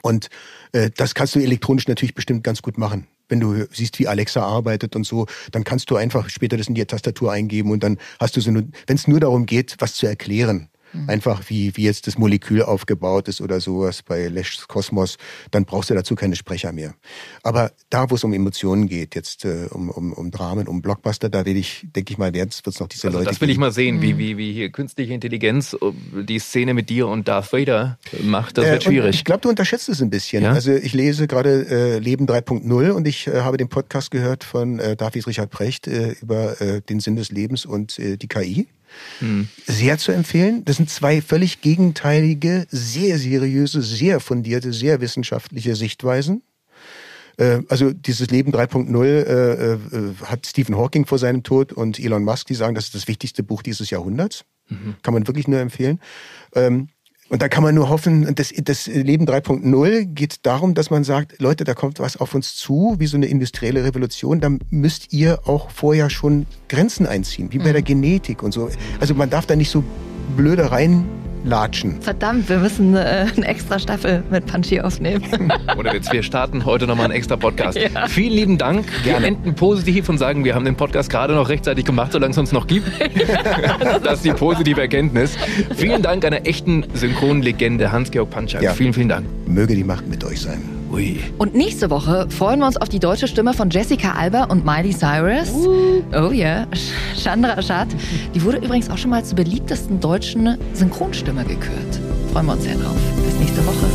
Speaker 1: Und äh, das kannst du elektronisch natürlich bestimmt ganz gut machen. Wenn du siehst, wie Alexa arbeitet und so, dann kannst du einfach später das in die Tastatur eingeben und dann hast du so eine, wenn es nur darum geht, was zu erklären. Einfach wie, wie jetzt das Molekül aufgebaut ist oder sowas bei Lesch's Kosmos, dann brauchst du dazu keine Sprecher mehr. Aber da, wo es um Emotionen geht, jetzt äh, um, um, um Dramen, um Blockbuster, da will ich, denke ich mal, wird es noch diese
Speaker 6: Also
Speaker 1: Leute
Speaker 6: das will ich
Speaker 1: geben.
Speaker 6: mal sehen, wie, wie, wie hier künstliche Intelligenz die Szene mit dir und Darth Vader macht. Das
Speaker 1: Äh,
Speaker 6: wird schwierig.
Speaker 1: Ich glaube, du unterschätzt es ein bisschen.
Speaker 6: Ja?
Speaker 1: Also ich lese gerade äh, Leben 3.0 und ich äh, habe den Podcast gehört von äh, David Richard Precht äh, über äh, den Sinn des Lebens und äh, die KI.
Speaker 6: Hm.
Speaker 1: Sehr zu empfehlen. Das sind zwei völlig gegenteilige, sehr seriöse, sehr fundierte, sehr wissenschaftliche Sichtweisen. Äh, Also dieses Leben 3.0 äh, äh, hat Stephen Hawking vor seinem Tod und Elon Musk, die sagen, das ist das wichtigste Buch dieses Jahrhunderts. Kann man wirklich nur empfehlen. Ähm, Und da kann man nur hoffen, das, das Leben 3.0 geht darum, dass man sagt, Leute, da kommt was auf uns zu, wie so eine industrielle Revolution, da müsst ihr auch vorher schon Grenzen einziehen, wie bei der Genetik und so. Also man darf da nicht so blöde reinlatschen.
Speaker 5: Verdammt, wir müssen äh, eine extra Staffel mit Punchy aufnehmen.
Speaker 6: Oder jetzt, wir starten heute nochmal einen extra Podcast.
Speaker 5: Ja.
Speaker 6: Vielen lieben Dank. Wir enden positiv und sagen, wir haben den Podcast gerade noch rechtzeitig gemacht, solange es uns noch gibt. das ist die positive Erkenntnis. Vielen Dank einer echten Synchronlegende, Hans-Georg Panczak.
Speaker 1: Ja.
Speaker 6: Vielen, vielen Dank.
Speaker 1: Möge die Macht mit euch sein.
Speaker 6: Ui.
Speaker 5: Und nächste Woche freuen wir uns auf die deutsche Stimme von Jessica Alba und Miley Cyrus. Oh yeah, Chandra Ashad. Die wurde übrigens auch schon mal zur beliebtesten deutschen Synchronstimme gekürt. Freuen wir uns sehr drauf. Bis nächste Woche.